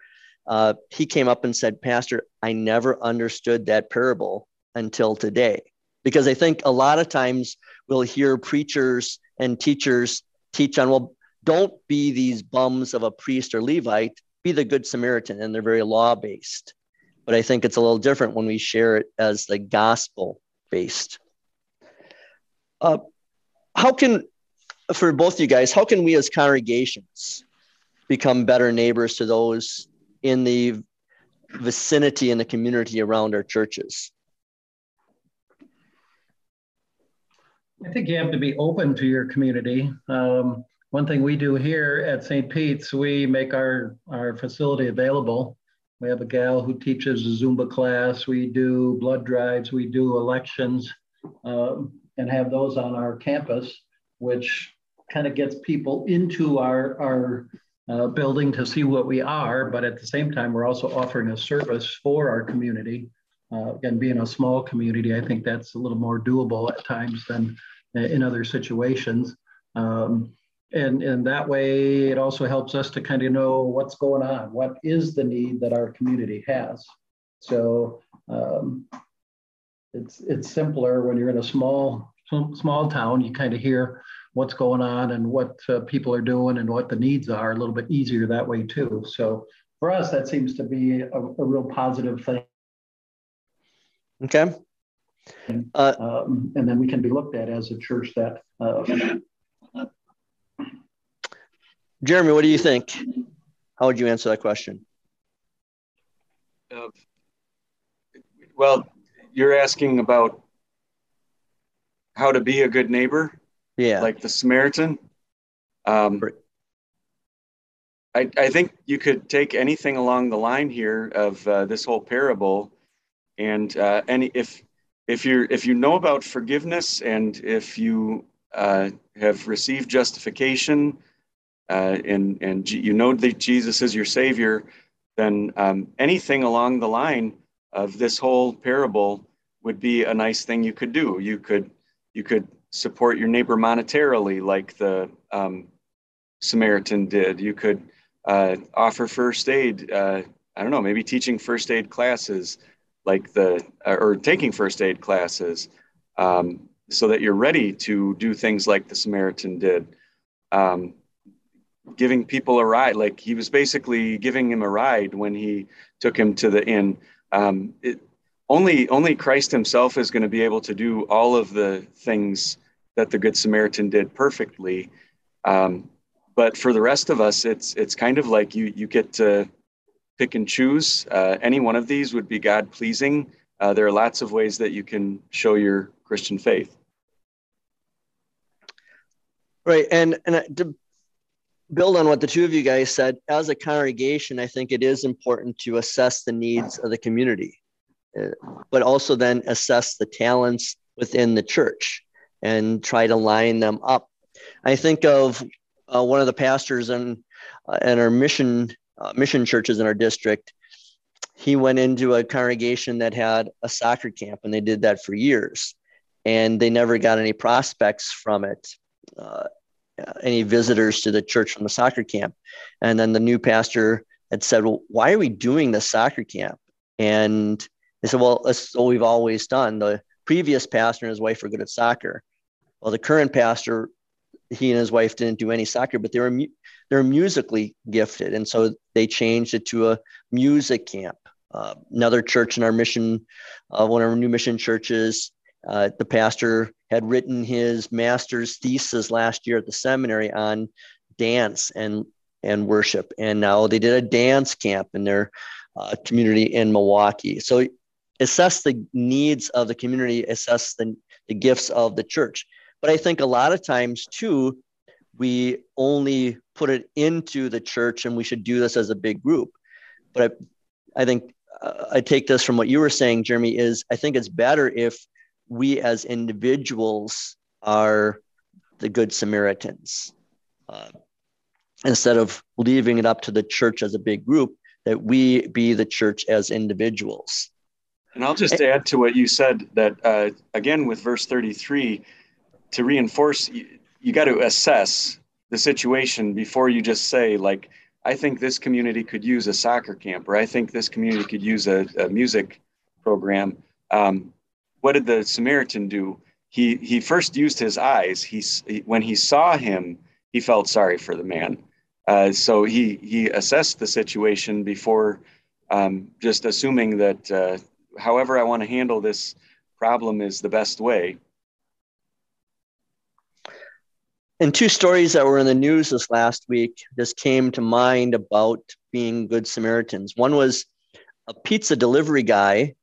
uh, he came up and said, Pastor, I never understood that parable until today. Because I think a lot of times we'll hear preachers and teachers teach on, well, don't be these bums of a priest or Levite, be the good Samaritan. And they're very law based. But I think it's a little different when we share it as the gospel based. Uh, how can, for both you guys, how can we as congregations become better neighbors to those in the vicinity and the community around our churches? I think you have to be open to your community. Um, one thing we do here at St. Pete's, we make our, our facility available. We have a gal who teaches a Zumba class. We do blood drives. We do elections um, and have those on our campus, which kind of gets people into our, our uh, building to see what we are. But at the same time, we're also offering a service for our community. Uh, again, being a small community, I think that's a little more doable at times than in other situations. Um, and, and that way, it also helps us to kind of know what's going on. What is the need that our community has? So um, it's, it's simpler when you're in a small, small town, you kind of hear what's going on and what uh, people are doing and what the needs are a little bit easier that way too. So for us, that seems to be a, a real positive thing. Okay. Uh, um, and then we can be looked at as a church that. Uh, Jeremy, what do you think? How would you answer that question? Uh, well, you're asking about how to be a good neighbor. Yeah. Like the Samaritan. Um, I, I think you could take anything along the line here of uh, this whole parable, and uh, any if if you if you know about forgiveness and if you uh, have received justification uh, and and you know that Jesus is your Savior, then um, anything along the line of this whole parable would be a nice thing you could do. You could you could support your neighbor monetarily, like the um, Samaritan did. You could uh, offer first aid. Uh, I don't know, maybe teaching first aid classes like the uh, or taking first aid classes um, so that you're ready to do things like the Samaritan did. Um, giving people a ride, like he was basically giving him a ride when he took him to the inn. Um, it, only only Christ Himself is going to be able to do all of the things that the Good Samaritan did perfectly. Um, but for the rest of us, it's it's kind of like you you get to pick and choose. Uh, any one of these would be God pleasing. Uh, there are lots of ways that you can show your Christian faith. Right, and and to build on what the two of you guys said, as a congregation, I think it is important to assess the needs of the community, uh, but also then assess the talents within the church and try to line them up. I think of uh, one of the pastors in, uh, in our mission uh, mission churches in our district, he went into a congregation that had a soccer camp, and they did that for years, and they never got any prospects from it. Uh, any visitors to the church from the soccer camp. And then the new pastor had said, Well, why are we doing the soccer camp? And they said, Well, that's what we've always done. The previous pastor and his wife were good at soccer. Well, the current pastor, he and his wife didn't do any soccer, but they were they're musically gifted, and so they changed it to a music camp. Uh, another church in our mission, uh, one of our new mission churches, Uh, the pastor had written his master's thesis last year at the seminary on dance and and worship, and now they did a dance camp in their uh, community in Milwaukee. So assess the needs of the community, assess the, the gifts of the church. But I think a lot of times too, we only put it into the church, and we should do this as a big group. But I, I think uh, I take this from what you were saying, Jeremy. Is I think it's better if we as individuals are the good Samaritans. Uh, instead of leaving it up to the church as a big group, that we be the church as individuals. And I'll just add to what you said that, uh, again, with verse 33, to reinforce, you, you got to assess the situation before you just say, like, I think this community could use a soccer camp, or I think this community could use a, a music program. Um, what did the Samaritan do? He he first used his eyes. He, he when he saw him, he felt sorry for the man. Uh, so he he assessed the situation before um, just assuming that uh, however I want to handle this problem is the best way. And two stories that were in the news this last week just came to mind about being good Samaritans. One was a pizza delivery guy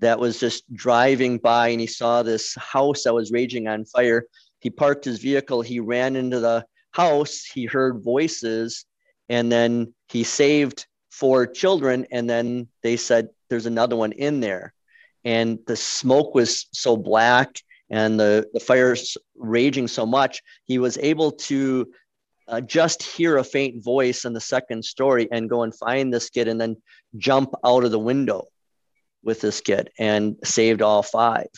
that was just driving by and he saw this house that was raging on fire. He parked his vehicle, he ran into the house, he heard voices, and then he saved four children. And then they said, There's another one in there. And the smoke was so black and the, the fire raging so much, he was able to uh, just hear a faint voice in the second story and go and find this kid and then jump out of the window with this kid and saved all five.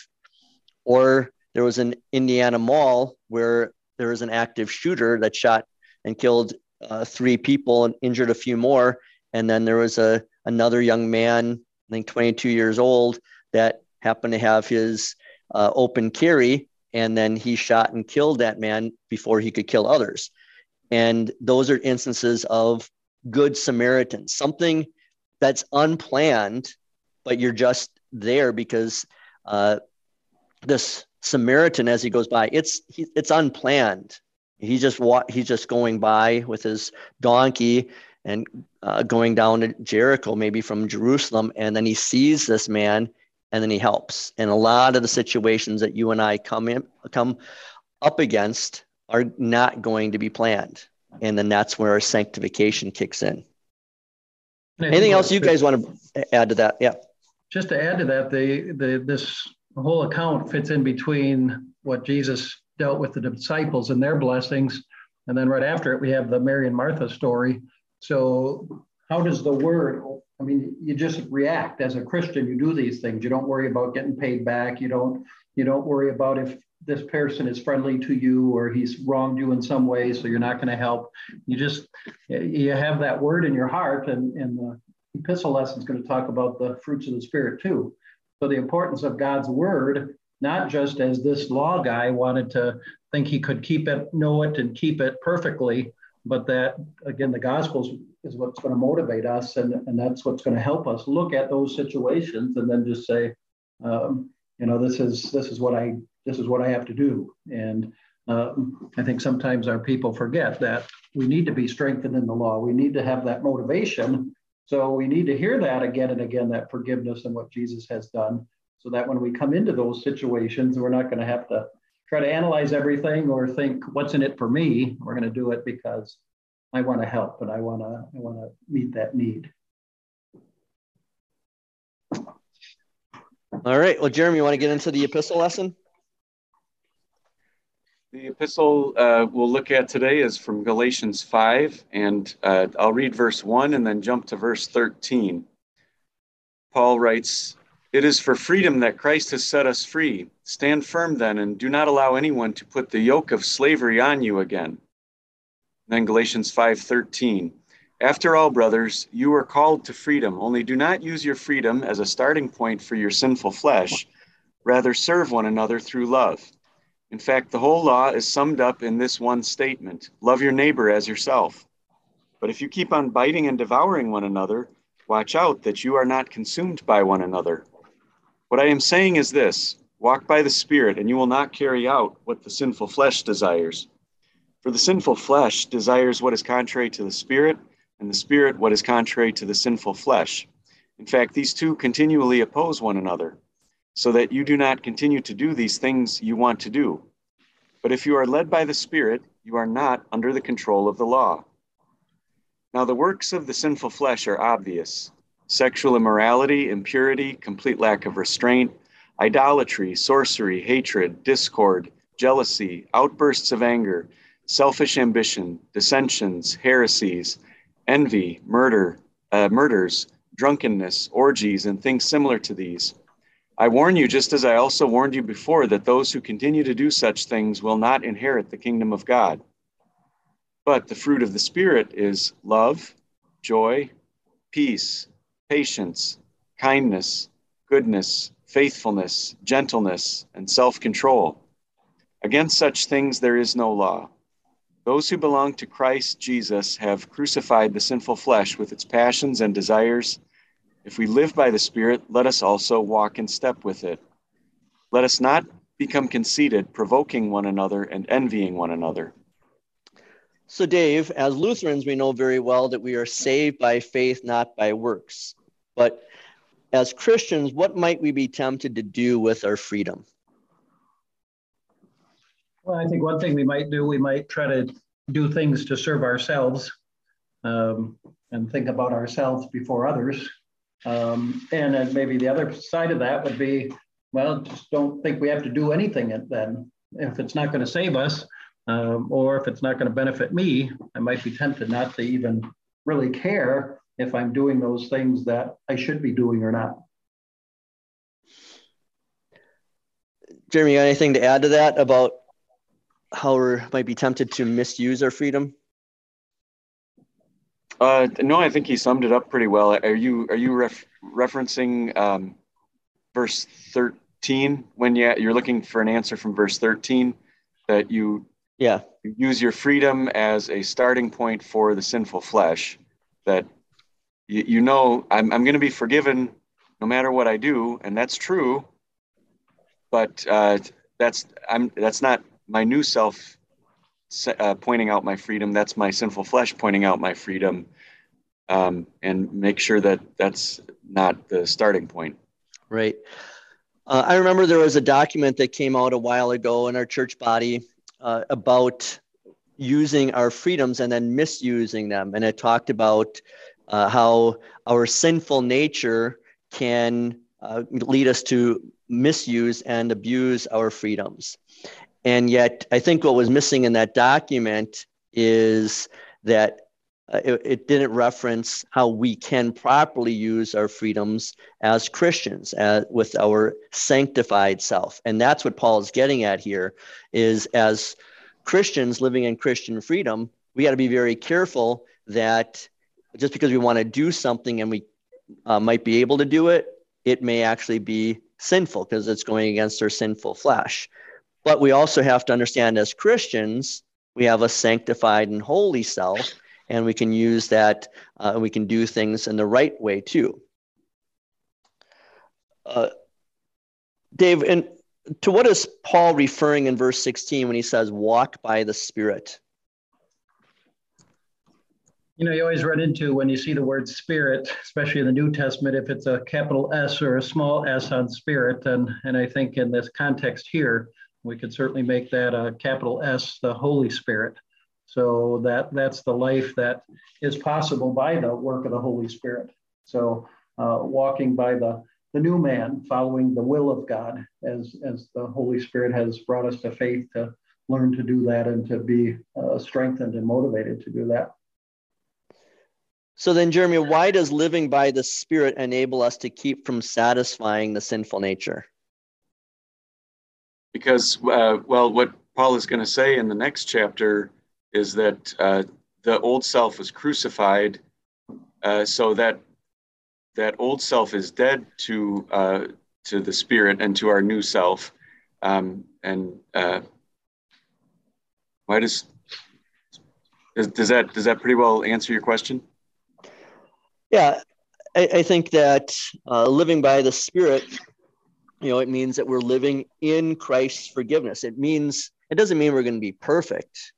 Or there was an Indiana mall where there was an active shooter that shot and killed uh, three people and injured a few more. And then there was a another young man, I think 22 years old, that happened to have his uh, open carry, and then he shot and killed that man before he could kill others. And those are instances of good Samaritans, something that's unplanned but you're just there because uh, this Samaritan, as he goes by, it's he, it's unplanned. He just wa- he's just going by with his donkey and uh, going down to Jericho, maybe from Jerusalem, and then he sees this man, and then he helps. And a lot of the situations that you and I come in come up against are not going to be planned, and then that's where our sanctification kicks in. Anything else you guys want to add to that? Yeah just to add to that, the, the this whole account fits in between what Jesus dealt with the disciples and their blessings, and then right after it we have the Mary and Martha story. So how does the word? I mean, you just react as a Christian. You do these things. You don't worry about getting paid back. You don't you don't worry about if this person is friendly to you or he's wronged you in some way, so you're not going to help. You just you have that word in your heart, and and the epistle lesson is going to talk about the fruits of the Spirit too. So the importance of God's word, not just as this law guy wanted to think he could keep it, know it, and keep it perfectly, but that again, the Gospels is what's going to motivate us, and, and that's what's going to help us look at those situations and then just say, um, you know, this is this is what I this is what I have to do. And um, I think sometimes our people forget that we need to be strengthened in the law. We need to have that motivation so we need to hear that again and again, that forgiveness and what Jesus has done, so that when we come into those situations, we're not going to have to try to analyze everything or think, what's in it for me? We're going to do it because I want to help and I want to I want to meet that need. All right. Well, Jeremy, you want to get into the epistle lesson? The epistle uh, we'll look at today is from Galatians 5, and uh, I'll read verse 1 and then jump to verse 13. Paul writes, It is for freedom that Christ has set us free. Stand firm then, and do not allow anyone to put the yoke of slavery on you again. Then Galatians 5:13. After all, brothers, you are called to freedom, only do not use your freedom as a starting point for your sinful flesh. Rather, serve one another through love. In fact, the whole law is summed up in this one statement love your neighbor as yourself. But if you keep on biting and devouring one another, watch out that you are not consumed by one another. What I am saying is this Walk by the Spirit, and you will not carry out what the sinful flesh desires. For the sinful flesh desires what is contrary to the Spirit, and the Spirit what is contrary to the sinful flesh. In fact, these two continually oppose one another, so that you do not continue to do these things you want to do. But if you are led by the Spirit, you are not under the control of the law. Now, the works of the sinful flesh are obvious sexual immorality, impurity, complete lack of restraint, idolatry, sorcery, hatred, discord, jealousy, outbursts of anger, selfish ambition, dissensions, heresies, envy, murder, uh, murders, drunkenness, orgies, and things similar to these. I warn you, just as I also warned you before, that those who continue to do such things will not inherit the kingdom of God. But the fruit of the Spirit is love, joy, peace, patience, kindness, goodness, faithfulness, gentleness, and self control. Against such things there is no law. Those who belong to Christ Jesus have crucified the sinful flesh with its passions and desires. If we live by the Spirit, let us also walk in step with it. Let us not become conceited, provoking one another and envying one another. So, Dave, as Lutherans, we know very well that we are saved by faith, not by works. But as Christians, what might we be tempted to do with our freedom? Well, I think one thing we might do, we might try to do things to serve ourselves um, and think about ourselves before others. Um, and then maybe the other side of that would be, well, just don't think we have to do anything then. If it's not going to save us, um, or if it's not going to benefit me, I might be tempted not to even really care if I'm doing those things that I should be doing or not. Jeremy, anything to add to that about how we might be tempted to misuse our freedom? Uh, no, I think he summed it up pretty well. Are you are you ref- referencing um, verse thirteen when you, you're looking for an answer from verse thirteen that you yeah. Use your freedom as a starting point for the sinful flesh. That you, you know, I'm, I'm going to be forgiven no matter what I do, and that's true. But uh, that's I'm that's not my new self uh, pointing out my freedom. That's my sinful flesh pointing out my freedom, um, and make sure that that's not the starting point. Right. Uh, I remember there was a document that came out a while ago in our church body uh, about using our freedoms and then misusing them. And it talked about uh, how our sinful nature can uh, lead us to misuse and abuse our freedoms. And yet, I think what was missing in that document is that uh, it, it, didn't reference how we can properly use our freedoms as Christians, as, with our sanctified self. And that's what Paul is getting at here is as Christians living in Christian freedom, we got to be very careful that just because we want to do something and we uh, might be able to do it, it may actually be sinful because it's going against our sinful flesh. But we also have to understand as Christians, we have a sanctified and holy self and we can use that uh, we can do things in the right way too. Uh, dave and to what is paul referring in verse 16 when he says walk by the spirit you know you always run into when you see the word spirit especially in the new testament if it's a capital s or a small s on spirit and and i think in this context here we could certainly make that a capital s the holy spirit so that that's the life that is possible by the work of the Holy Spirit. So uh, walking by the the new man, following the will of God, as as the Holy Spirit has brought us to faith to learn to do that and to be uh, strengthened and motivated to do that. So then, Jeremy, why does living by the Spirit enable us to keep from satisfying the sinful nature? Because, uh, well, what Paul is going to say in the next chapter is that uh, the old self was crucified uh, so that that old self is dead to uh, to the spirit and to our new self. Um, and uh, why does, does that does that pretty well answer your question? Yeah i, I think that uh, living by the spirit you know, it means that we're living in Christ's forgiveness. It means, it doesn't mean we're going to be perfect,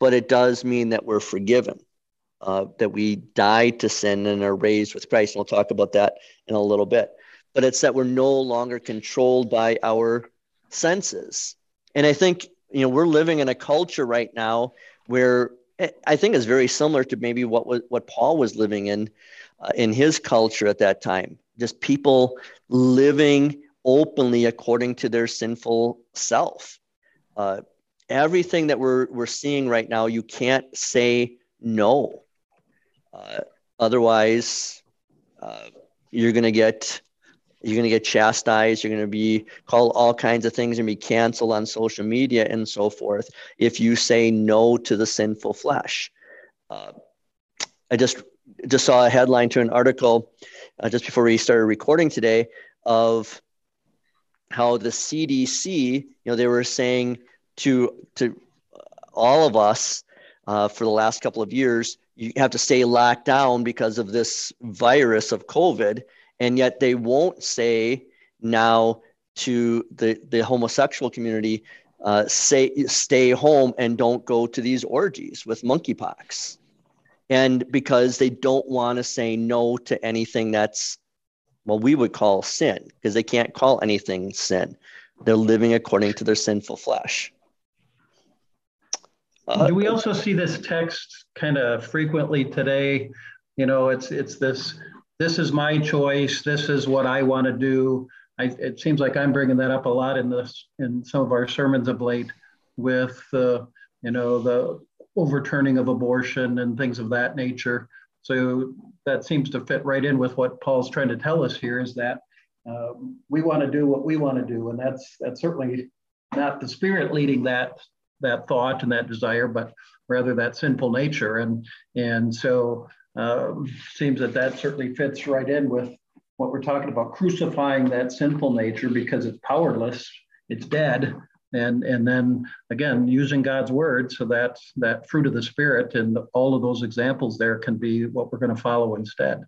but it does mean that we're forgiven, uh, that we died to sin and are raised with Christ. And we'll talk about that in a little bit. But it's that we're no longer controlled by our senses. And I think, you know, we're living in a culture right now where I think is very similar to maybe what was, what Paul was living in uh, in his culture at that time. Just people living openly according to their sinful self. Uh, everything that we're we're seeing right now, you can't say no. Uh, otherwise, uh, you're going to get you're going to get chastised. You're going to be called all kinds of things and be canceled on social media and so forth if you say no to the sinful flesh. Uh, I just just saw a headline to an article uh, just before we started recording today of how the CDC, you know, they were saying to to all of us uh, for the last couple of years, you have to stay locked down because of this virus of COVID and yet they won't say now to the, the homosexual community uh, say stay home and don't go to these orgies with monkeypox and because they don't want to say no to anything that's well we would call sin because they can't call anything sin they're living according to their sinful flesh uh, do we also see this text kind of frequently today you know it's it's this this is my choice. This is what I want to do. I, it seems like I'm bringing that up a lot in this in some of our sermons of late, with uh, you know the overturning of abortion and things of that nature. So that seems to fit right in with what Paul's trying to tell us here is that um, we want to do what we want to do, and that's that's certainly not the Spirit leading that that thought and that desire, but rather that sinful nature. And and so um, seems that that certainly fits right in with what we're talking about crucifying that sinful nature because it's powerless, it's dead. And, and then again, using God's word so that that fruit of the spirit and all of those examples there can be what we're going to follow instead.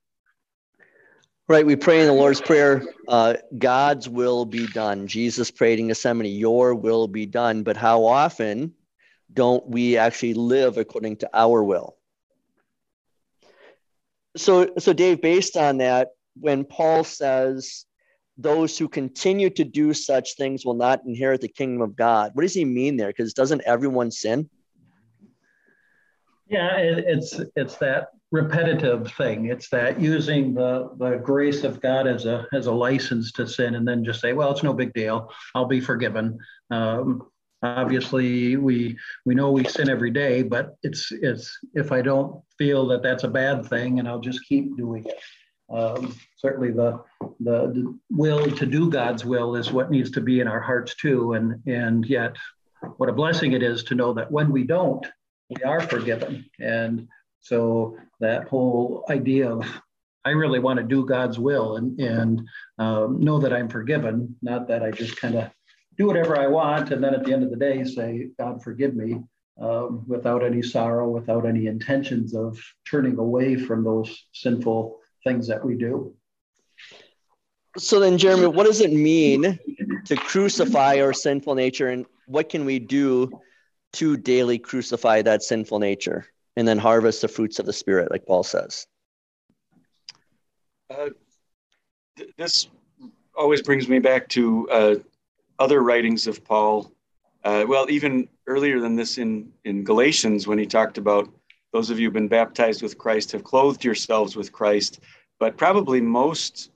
Right. We pray in the Lord's Prayer, uh, God's will be done. Jesus prayed in Gethsemane, Your will be done. But how often don't we actually live according to our will? so so dave based on that when paul says those who continue to do such things will not inherit the kingdom of god. What does he mean there? Because doesn't everyone sin? Yeah it, it's it's that repetitive thing. It's that using the the grace of god as a as a license to sin and then just say well it's no big deal. I'll be forgiven. Um, obviously we we know we sin every day but it's it's if i don't feel that that's a bad thing and i'll just keep doing it um, certainly the, the, the will to do god's will is what needs to be in our hearts too. And and yet what a blessing it is to know that when we don't we are forgiven. And so that whole idea of I really want to do God's will and and um, know that I'm forgiven, not that I just kind of do whatever I want, and then at the end of the day say, God forgive me, um, without any sorrow, without any intentions of turning away from those sinful things that we do. So then, Jeremy, what does it mean to crucify our sinful nature, and what can we do to daily crucify that sinful nature and then harvest the fruits of the Spirit, like Paul says? Uh, th- this always brings me back to uh, other writings of Paul, uh, well, even earlier than this in, in Galatians, when he talked about those of you who've been baptized with Christ have clothed yourselves with Christ. But probably most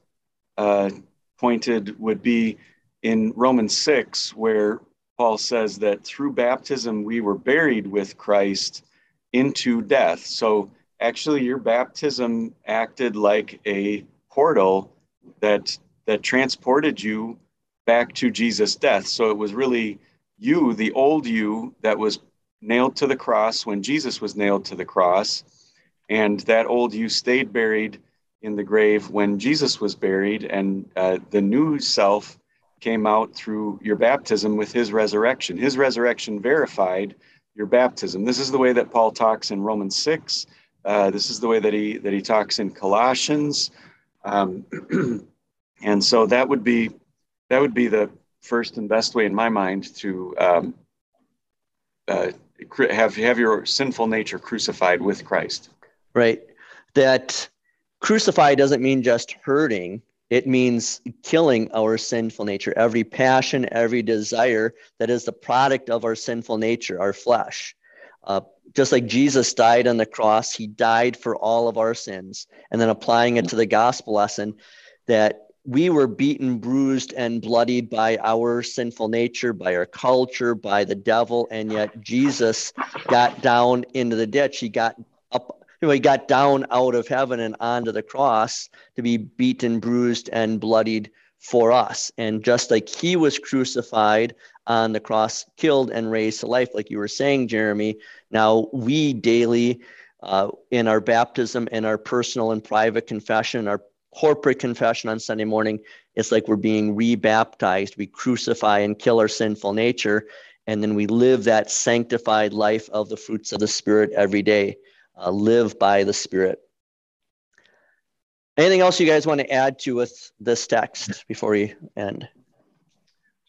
uh, pointed would be in Romans 6, where Paul says that through baptism we were buried with Christ into death. So actually, your baptism acted like a portal that that transported you back to Jesus' death. So it was really you, the old you, that was nailed to the cross when Jesus was nailed to the cross. And that old you stayed buried in the grave when Jesus was buried. And uh, the new self came out through your baptism with his resurrection. His resurrection verified your baptism. This is the way that Paul talks in Romans 6. Uh, this is the way that he that he talks in Colossians. Um, and so that would be that would be the first and best way in my mind to um, uh, have have your sinful nature crucified with Christ. Right. That crucify doesn't mean just hurting. It means killing our sinful nature, every passion, every desire that is the product of our sinful nature, our flesh. Uh, just like Jesus died on the cross, he died for all of our sins. And then applying it to the gospel lesson that we were beaten, bruised, and bloodied by our sinful nature, by our culture, by the devil. And yet Jesus got down into the ditch. He got up, you know, he got down out of heaven and onto the cross to be beaten, bruised, and bloodied for us. And just like he was crucified on the cross, killed and raised to life, like you were saying, Jeremy, now we daily, uh, in our baptism, in our personal and private confession, our corporate confession on Sunday morning, it's like we're being rebaptized. We crucify and kill our sinful nature, and then we live that sanctified life of the fruits of the Spirit every day. Uh, live by the Spirit. Anything else you guys want to add to with this text before we end?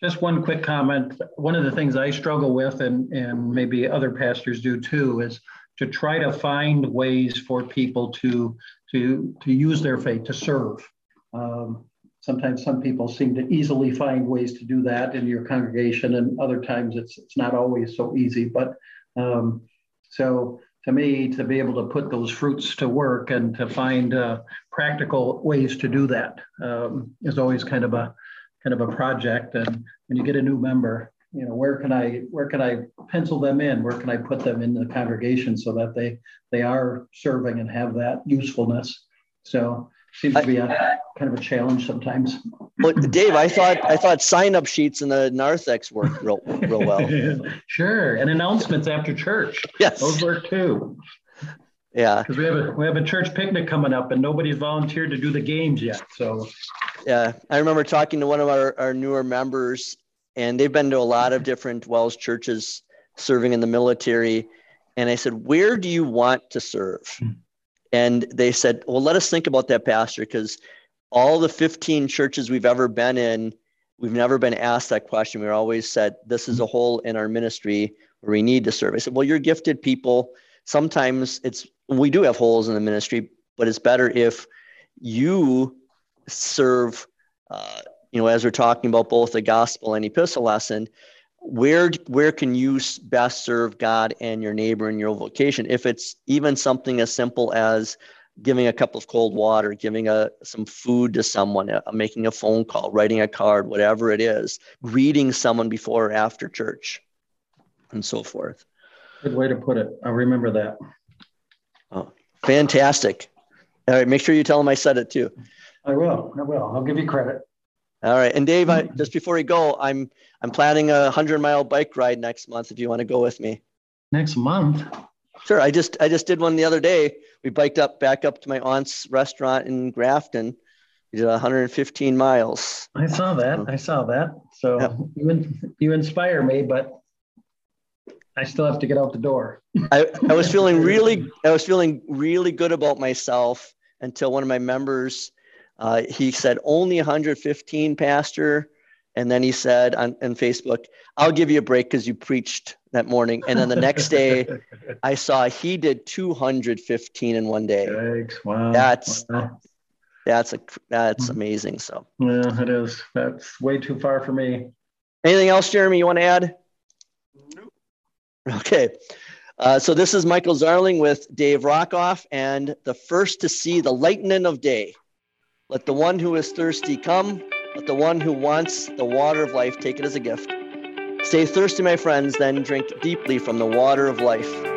Just one quick comment. One of the things I struggle with, and, and maybe other pastors do too, is to try to find ways for people to, to, to use their faith to serve. Um, sometimes some people seem to easily find ways to do that in your congregation, and other times it's, it's not always so easy. But um, so to me, to be able to put those fruits to work and to find uh, practical ways to do that um, is always kind of a kind of a project. And when you get a new member, you know, where can I where can I pencil them in? Where can I put them in the congregation so that they they are serving and have that usefulness? So seems to be a kind of a challenge sometimes. Well, Dave, I thought I thought sign up sheets in the narthex work real, real well. sure, and announcements after church. Yes, those work too. Yeah, because we have a we have a church picnic coming up, and nobody's volunteered to do the games yet. So, yeah, I remember talking to one of our, our newer members, and they've been to a lot of different WELS churches serving in the military, and I said, "Where do you want to serve?" Hmm. And they said, Well, let us think about that, Pastor, because all the 15 churches we've ever been in, we've never been asked that question. We are always said, This is a hole in our ministry where we need to serve. I said, Well, you're gifted people. Sometimes it's, we do have holes in the ministry, but it's better if you serve, uh, you know, as we're talking about both the gospel and epistle lesson, where where can you best serve God and your neighbor in your vocation? If it's even something as simple as giving a cup of cold water, giving a some food to someone, uh, making a phone call, writing a card, whatever it is, greeting someone before or after church, and so forth. Good way to put it. I'll remember that. Oh, fantastic! All right, make sure you tell them I said it too. I will. I will. I'll give you credit. All right. And Dave, I, hmm. just before we go, I'm I'm planning a hundred mile bike ride next month. If you want to go with me. Next month. Sure. I just I just did one the other day. We biked up back up to my aunt's restaurant in Grafton. We did 115 miles. I saw that. I saw that. So yeah. you you inspire me, but I still have to get out the door. I, I was feeling really I was feeling really good about myself until one of my members uh, he said, only 115, Pastor. And then he said on, on Facebook, I'll give you a break because you preached that morning. And then the next day, I saw he did 215 in one day. Thanks. Wow. That's wow. that's a that's amazing. So yeah, it is. That's way too far for me. Anything else, Jeremy? You want to add? Nope. Okay. Uh, so this is Michael Zarling with Dave Rockoff and the first to see the lightning of day. Let the one who is thirsty come. Let the one who wants the water of life take it as a gift. Stay thirsty, my friends, then drink deeply from the water of life.